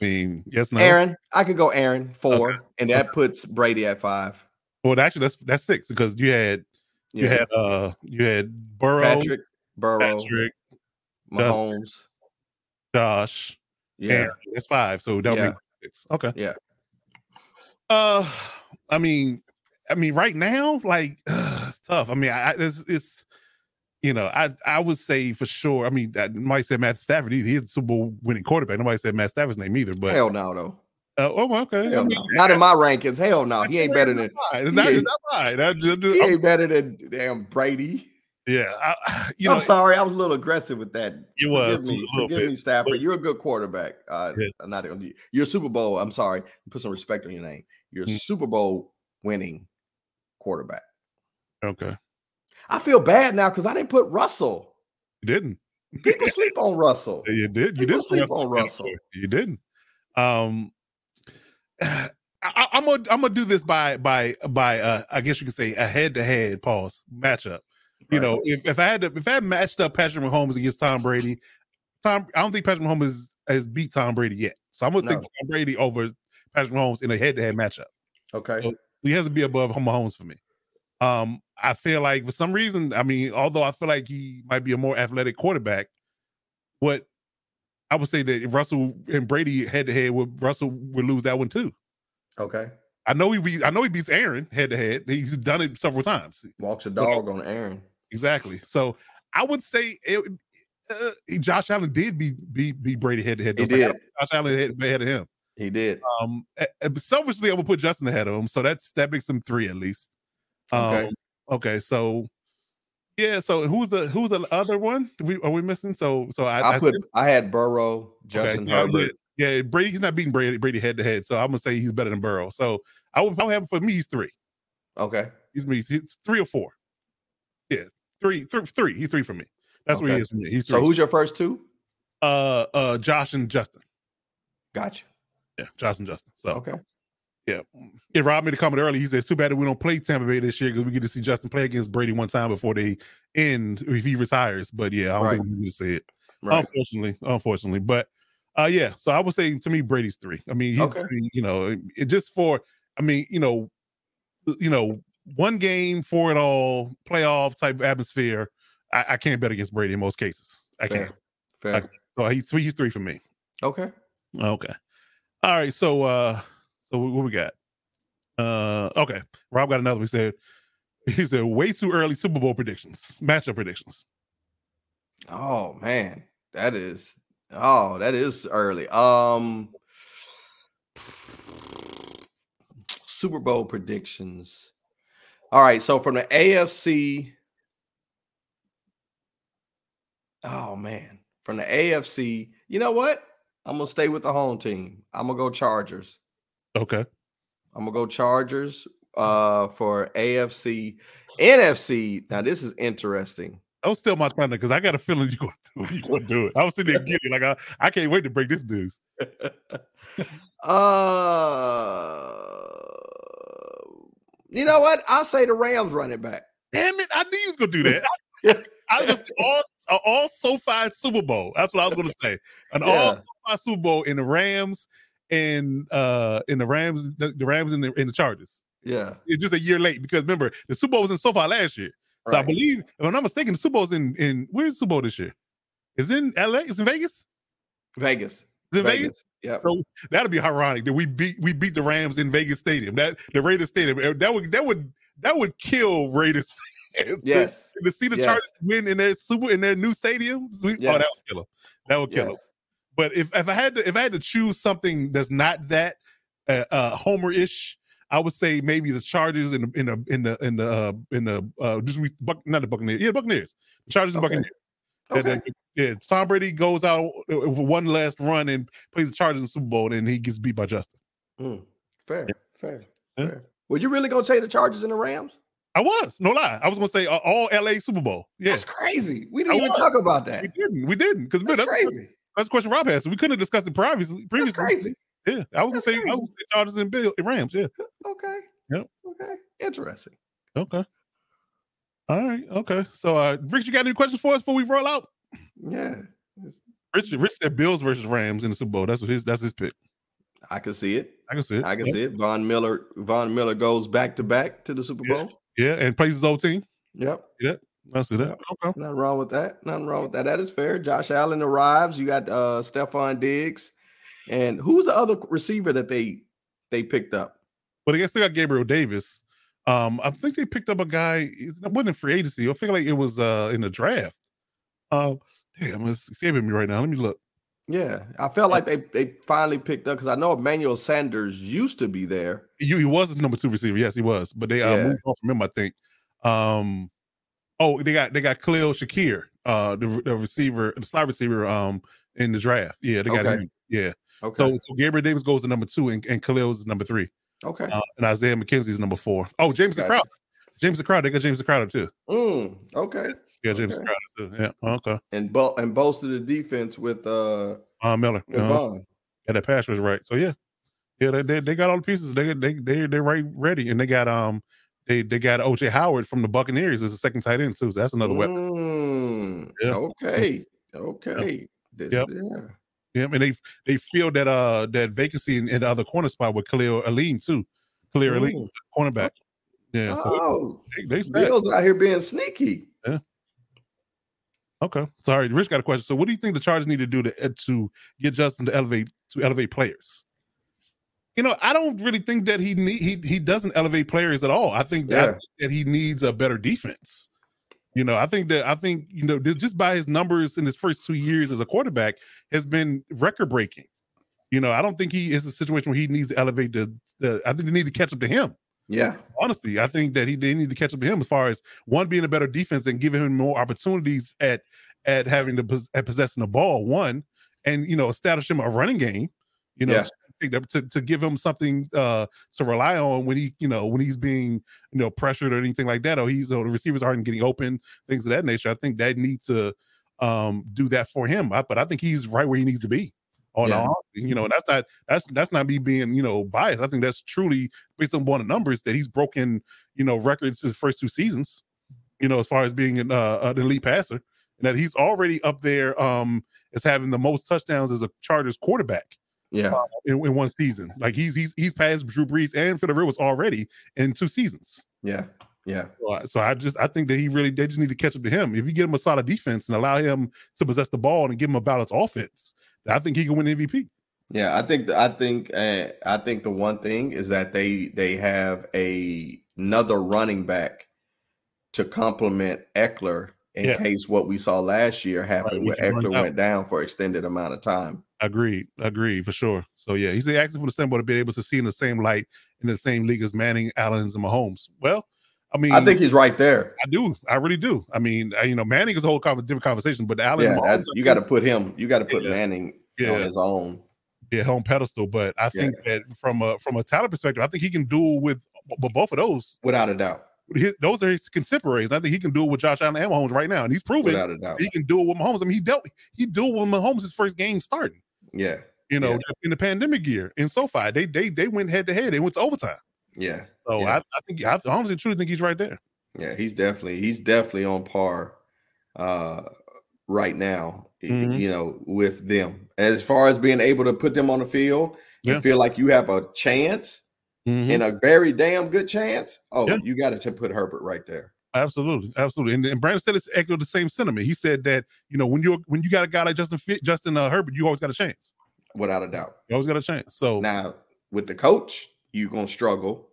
I mean, yes, no. Aaron, I could go Aaron four, Okay. and that puts Brady at five. Well, actually, that's that's six because you had you Yeah. had uh you had Burrow, Patrick, Burrow, Patrick, Mahomes. Josh, Yeah, Aaron. That's five. So that'll Yeah. make six. Okay. Yeah. Uh, I mean, I mean, right now, like it's tough. I mean, I, I it's, it's you know, I I would say for sure. I mean, that nobody said Matt Stafford. He, he's a Super Bowl winning quarterback. Nobody said Matt Stafford's name either. But hell no, though. uh, oh, okay. I Hell mean, no. Not in my rankings. Hell no. He ain't better than. It's not, he it's ain't- not fine. That's just- he I'm- ain't better than damn Brady. yeah, I, you know, I'm sorry, I was a little aggressive with that. it was Forgive me, a forgive bit. me, Stafford. You're a good quarterback. Uh, Yeah. not you're a Super Bowl. I'm sorry. Put some respect on your name. You're a Mm. Super Bowl winning quarterback. Okay, I feel bad now because I didn't put Russell. you didn't. People sleep on Russell. You did. You did sleep on Russell. You didn't. Um, I, I'm gonna I'm gonna do this by by by uh, I guess you could say a head to head pause matchup. You Right. know, if, if I had to, if I had matched up Patrick Mahomes against Tom Brady, Tom I don't think Patrick Mahomes has, has beat Tom Brady yet. So I'm gonna No. take Tom Brady over Patrick Mahomes in a head to head matchup. Okay. So he has to be above Mahomes for me. Um, I feel like for some reason, I mean, although I feel like he might be a more athletic quarterback, what I would say that if Russell and Brady head to head, would Russell would lose that one too. Okay. I know he beat, I know he beats Aaron head to head. He's done it several times. Walks a dog on Aaron. Exactly. So I would say it, uh, Josh Allen did beat beat, beat Brady head to head. He did. Josh Allen ahead, ahead of him. He did. Um, selfishly, I'm gonna put Justin ahead of him, so that's that makes him three at least. Um, Okay. okay. So yeah. So who's the who's the other one? We, are we missing? So so I, I, put. I had Burrow, Justin yeah, Herbert. Yeah, yeah, Brady. He's not beating Brady Brady head to head. So I'm gonna say he's better than Burrow. So I would probably have for me. He's three. Okay. He's me. He's three or four. Yeah, three, three, three. He's three for me. That's what he is for me. He's three. So who's your first two? uh uh Josh and Justin? Gotcha. Yeah, Josh and Justin. So Okay. Yeah. It robbed me to comment early. He it's too bad that we don't play Tampa Bay this year because we get to see Justin play against Brady one time before they end if he retires. But yeah, I don't Right. think we need to say it. Right. Unfortunately. Unfortunately. But uh yeah, so I would say to me, Brady's three. I mean, he's Okay. you know, it just for I mean, you know, you know, one game for it all, playoff type atmosphere. I, I can't bet against Brady in most cases. I can't. Fair. Fair. So he's he's three for me. Okay. Okay. All right. So uh so what we got? Uh okay. Rob got another. He said he said way too early Super Bowl predictions, matchup predictions. Oh man, that is oh that is early. Um Super Bowl predictions. All right, so from the AFC Oh man, from the AFC, you know what? I'm gonna stay with the home team. I'm gonna go Chargers. Okay. I'm gonna go Chargers uh for AFC. NFC. Now this is interesting. That was still my thunder because I got a feeling you're gonna do it. You're gonna do it. I was sitting there giddy, like I, I can't wait to break this news. uh You know what? I'll say the Rams running back. Damn it! I knew you was gonna do that. I was all all SoFi Super Bowl. That's what I was gonna say. An all Yeah. SoFi Super Bowl in the Rams and uh in the Rams, the, the Rams and the in the Chargers. Yeah. It's just a year late because remember the Super Bowl was in SoFi last year. So I believe, if I'm not mistaken, the Super Bowl's in in where's the Super Bowl this year? Is in LA? It's in Vegas? Vegas. Is in Vegas? Vegas. Yeah. So that'd be ironic that we beat we beat the Rams in Vegas Stadium. That the Raiders Stadium. Uh, That would that would that would kill Raiders fans. Yes. To, to see the Yes. Chargers win in their super in their new stadium. we- Oh, that would kill them. That would kill them. But if, if I had to if I had to choose something that's not that uh, uh Homer-ish, I would say maybe the Chargers in the in the in the in the uh, in the uh just we, Buck, not the Buccaneers. Yeah, Buccaneers. The Chargers and Okay. Buccaneers. Okay. that- yeah, Tom Brady goes out uh, with one last run and plays the Chargers in the Super Bowl, and he gets beat by Justin. Mm, fair. Fair. Yeah. Fair. Were you really gonna say the Chargers and the Rams? I was no lie. I was gonna say uh, all LA Super Bowl. Yeah, That's crazy. We didn't even was. talk about that. we didn't. We didn't because That's that's, crazy. That's a question Rob asked. We couldn't have discussed it previously. That's crazy. yeah. I was gonna That's say I was gonna say Chargers and Bill Rams. Yeah. Okay. Yep. Okay. Interesting. Okay. All right. Okay. So, uh, Rich, you got any questions for us before we roll out? Yeah. Rich, Rich said Bills versus Rams in the Super Bowl. That's what his. That's his pick. I can see it. I can see it. I can yeah. see it. Von Miller. Von Miller goes back to back to the Super Yeah. Bowl. Yeah, and plays his old team. Yep. Yep. I see that. Okay. Nothing wrong with that. Nothing wrong with that. That is fair. Josh Allen arrives. You got uh Stefon Diggs. And who's the other receiver that they they picked up? But I guess they got Gabriel Davis. Um, I think they picked up a guy. It wasn't free agency. I feel like it was uh in the draft. Um, damn, it's escaping me right now. Let me look. Yeah, I felt like they they finally picked up because I know Emmanuel Sanders used to be there. He, he was his number two receiver. Yes, he was. But they uh, Yeah. moved on from him. I think. Um, oh, they got they got Khalil Shakir, uh, the, the receiver, the slot receiver, um, in the draft. Yeah, they got Okay. him. Yeah. Okay. So so Gabriel Davis goes to number two, and, and Khalil is number three, okay. uh, and Isaiah McKenzie is number four. Oh, James the Gotcha. Crowder. Jamison Crowder. They got Jamison Crowder too. Mm, okay. Yeah, James Okay. Crowder too. Yeah. Okay. And bo- and bolster the defense with uh Uh, Miller. with Uh, Von. yeah, that pass was right. So yeah, yeah, they, they they got all the pieces. They they they they're right ready, and they got um they they got OJ Howard from the Buccaneers as a second tight end too. So that's another weapon. Mm, Yeah. Okay. Okay. This- Yep. Yeah. Yeah, and they they feel that uh that vacancy in, in the other corner spot with Kaiir Elam too. Khalil Mm. cornerback. Yeah, so Oh, they, they. Bills out here being sneaky. Yeah. Okay, sorry, Rich got a question. So, what do you think the Chargers need to do to uh, to get Justin to elevate to elevate players? You know, I don't really think that he need he he doesn't elevate players at all. I think that, Yeah. that he needs a better defense. You know, I think that I think you know just- by his numbers in his first two years as a quarterback has been record breaking. You know, I don't think he is a situation where he needs to elevate the. the I think they need to catch up to him. Yeah. Honestly, I think that he they need to catch up to him as far as one being a better defense and giving him more opportunities at at having the pos- at possessing the ball. One, and you know, establish him a running game. You know, Yeah. To, to to give him something uh to rely on when he you know when he's being you know pressured or anything like that, or he's or the receivers aren't getting open, things of that nature. I think that needs to um do that for him. I- But I think he's right where he needs to be. On Yeah. all, you know, and that's not that's that's not me being you know biased. I think that's truly based on one of the numbers that he's broken you know records his first two seasons. You know, as far as being an, uh, an elite passer, and that he's already up there um as having the most touchdowns as a Chargers quarterback Yeah. in, in one season. Like he's he's he's passed Drew Brees and Philip Rivers already in two seasons. Yeah. Yeah. So I, so I just I think that he really they just need to catch up to him. If you get him a solid defense and allow him to possess the ball and give him a balanced offense, I think he can win MVP. Yeah, I think I think uh, I think the one thing is that they they have a another running back to complement Ekeler in Yeah. case what we saw last year happened which where Ekeler went down for extended amount of time. Agreed, agreed for sure. So yeah, he's asking from the standpoint of being able to see in the same light in the same league as Manning, Allen's, and Mahomes. Well, I mean, I think he's right there. I do, I really do. I mean, I, you know, Manning is a whole different conversation, but Allen, Yeah, and Mahomes, you got to put him. You got to put Yeah. Manning Yeah. on his own. yeah, home pedestal. But I think that from a from a talent perspective, I think he can duel with, with both of those. Without a doubt. His, those are his contemporaries. I think he can duel with Josh Allen and Mahomes right now, and he's proven Without a doubt. he can do it with Mahomes. I mean, he dealt he dueled with Mahomes his first game starting. Yeah. You know, Yeah. in the pandemic year in SoFi, they they they went head to head. They went to overtime. Yeah. So Yeah. I, I think I honestly truly think he's right there. Yeah, he's definitely he's definitely on par uh right now, Mhm. you know, with them. As far as being able to put them on the field Yeah. and feel like you have a chance Mhm. and a very damn good chance. Oh, you got to put Herbert right there. Absolutely, absolutely. And, and Brandon said it's echoed the same sentiment. He said that you know when you're when you got a guy like Justin Justin uh, Herbert, you always got a chance. Without a doubt. You always got a chance. So Now, with the coach, you're gonna struggle.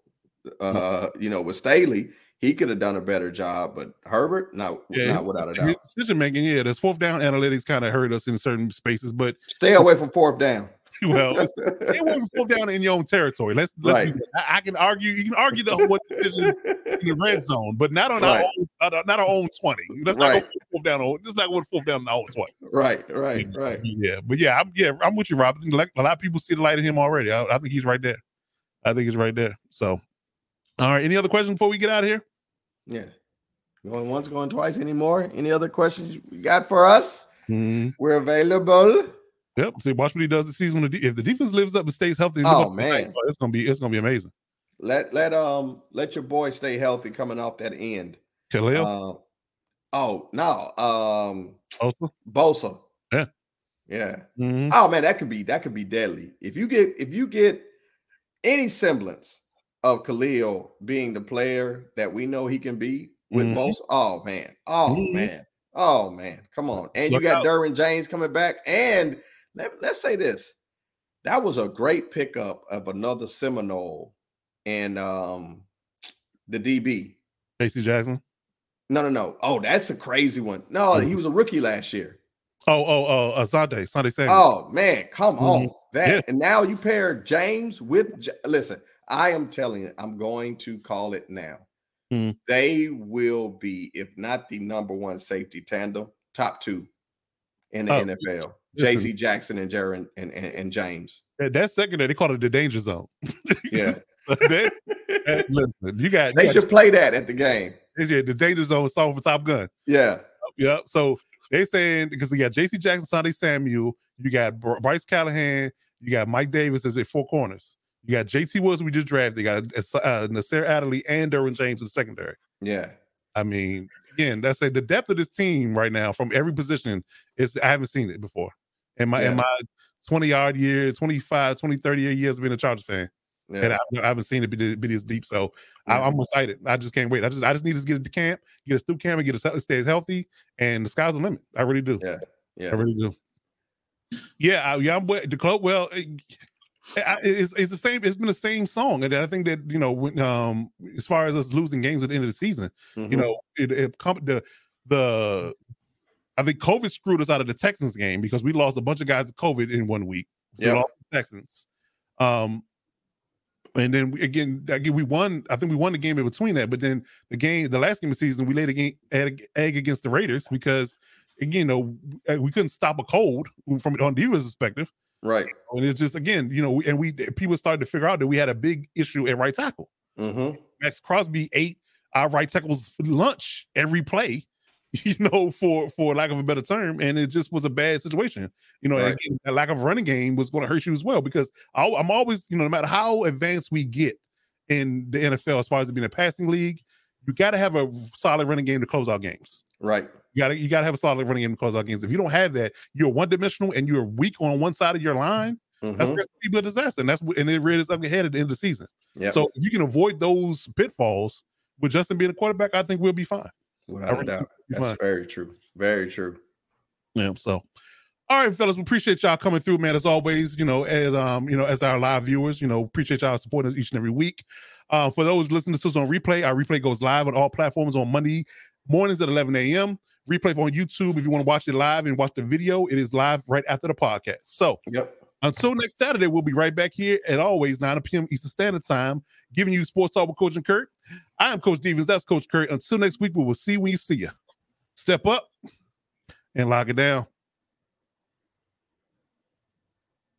Uh, you know, with Staley, he could have done a better job, but Herbert, not, yeah, not without a his doubt. decision making, yeah, this fourth down analytics kind of hurt us in certain spaces, but Stay away from fourth down. well, it wasn't fourth down in your own territory. Let's, let's Right. I, I can argue. You can argue the what decisions in the red zone, but not on Right. our own, uh, not our own twenty. Let's not Right. go fourth down. On, let's not go fourth down in our own twenty. right, right, right. Yeah, but yeah, I'm yeah, I'm with you, Rob. I think like, a lot of people see the light in him already. I, I think he's right there. I think he's right there. So, all right. Any other questions before we get out of here? Yeah. Going once, going twice anymore. Any other questions you got for us? We're available. Yep. See, watch what he does this season. When the if the defense lives up and stays healthy, Oh, live up to man. it's gonna be it's gonna be amazing. Let let um let your boy stay healthy coming off that end. Khalil, Uh, oh no, um also, Bosa. Yeah. Yeah. Mhm. Oh man, that could be that could be deadly. If you get if you get any semblance of Khalil being the player that we know he can be with Mhm. Bosa, oh man, oh Mhm. man, oh man, come on. And you got out. Derwin James coming back. And let, let's say this. That was a great pickup of another Seminole and um the DB. Casey Jackson. No, no, no. Oh, that's a crazy one. No, he was a rookie last year. Oh, oh, oh, uh, Sunday, Asante Samuel. Oh man, come on. That Yeah. and now you pair James with J- listen, I am telling you, I'm going to call it now. Mhm. They will be, if not the number one safety tandem, top two in the Oh, NFL. Listen. JC Jackson and Jaron and, and, and James. That, that secondary, they call it the danger zone. Yeah. They- that- listen, you got, they you got should play that at the game. yeah, the danger zone song for Top Gun. Yeah. Yep. So they saying because you got J.C. Jackson, Asante Samuel, you got Bryce Callahan, you got Mike Davis as at four corners. You got J.T. Woods we just drafted. You got uh, Nasir Adderley and Derwin James in the secondary. Yeah. I mean, again, that's a, the depth of this team right now from every position is I haven't seen it before. In my in my 20 yard year, 25, 20, 30 years of being a Chargers fan. And I, I haven't seen it be, this- be this deep. So I, Yeah. I'm excited. I just can't wait. I just I just need to get into camp, get us through camp, and get us stays healthy, and the sky's the limit. I really do. Yeah. yeah, I really do. Yeah, I, yeah. I'm the club. Well, it- it's it's the same. It's been the same song, and I think that you know, when, um, as far as us losing games at the end of the season, you Mhm. know, it, it the the I think COVID screwed us out of the Texans game because we lost a bunch of guys to COVID in one week. So we Yep. Texans. Um, and then we, again, again, we won. I think we won the game in between that. But then the game, the last game of the season, we laid a game egg, egg against the Raiders because again, you know, we couldn't stop a cold from on Diva's perspective. Right. And it's just again, you know, and we people started to figure out that we had a big issue at right tackle. Mm-hmm. Maxx Crosby ate our right tackles for lunch every play, you know, for for lack of a better term, and it just was a bad situation. You know, Right. again, a lack of running game was going to hurt you as well because I, I'm always, you know, no matter how advanced we get in the NFL as far as it being a passing league, you got to have a solid running game to close out games. Right. You got to you got to have a solid running game to close out games. If you don't have that, you're one dimensional and you're weak on one side of your line. That's Mhm. going to be a disaster, and that's what- and it reared its ugly head at the end of the season. Yep. So if you can avoid those pitfalls with Justin being a quarterback, I think we'll be fine. Without a doubt. think we'll be That's fine. very true. Very true. Yeah. So, all right, fellas, we appreciate y'all coming through, man. As always, you know, as um, you know, as our live viewers, you know, appreciate y'all supporting us each and every week. Uh, for those listening to us on replay, our replay goes live on all platforms on Monday mornings at 11 a.m. Replay on YouTube if you want to watch it live and watch the video. It is live right after the podcast. So Yep. until next Saturday, we'll be right back here at always 9 p.m. Eastern Standard Time, giving you sports talk with Coach and Kurt. I am Coach Stevens. That's Coach Curry. Until next week, we will see when you see you. Step up and lock it down.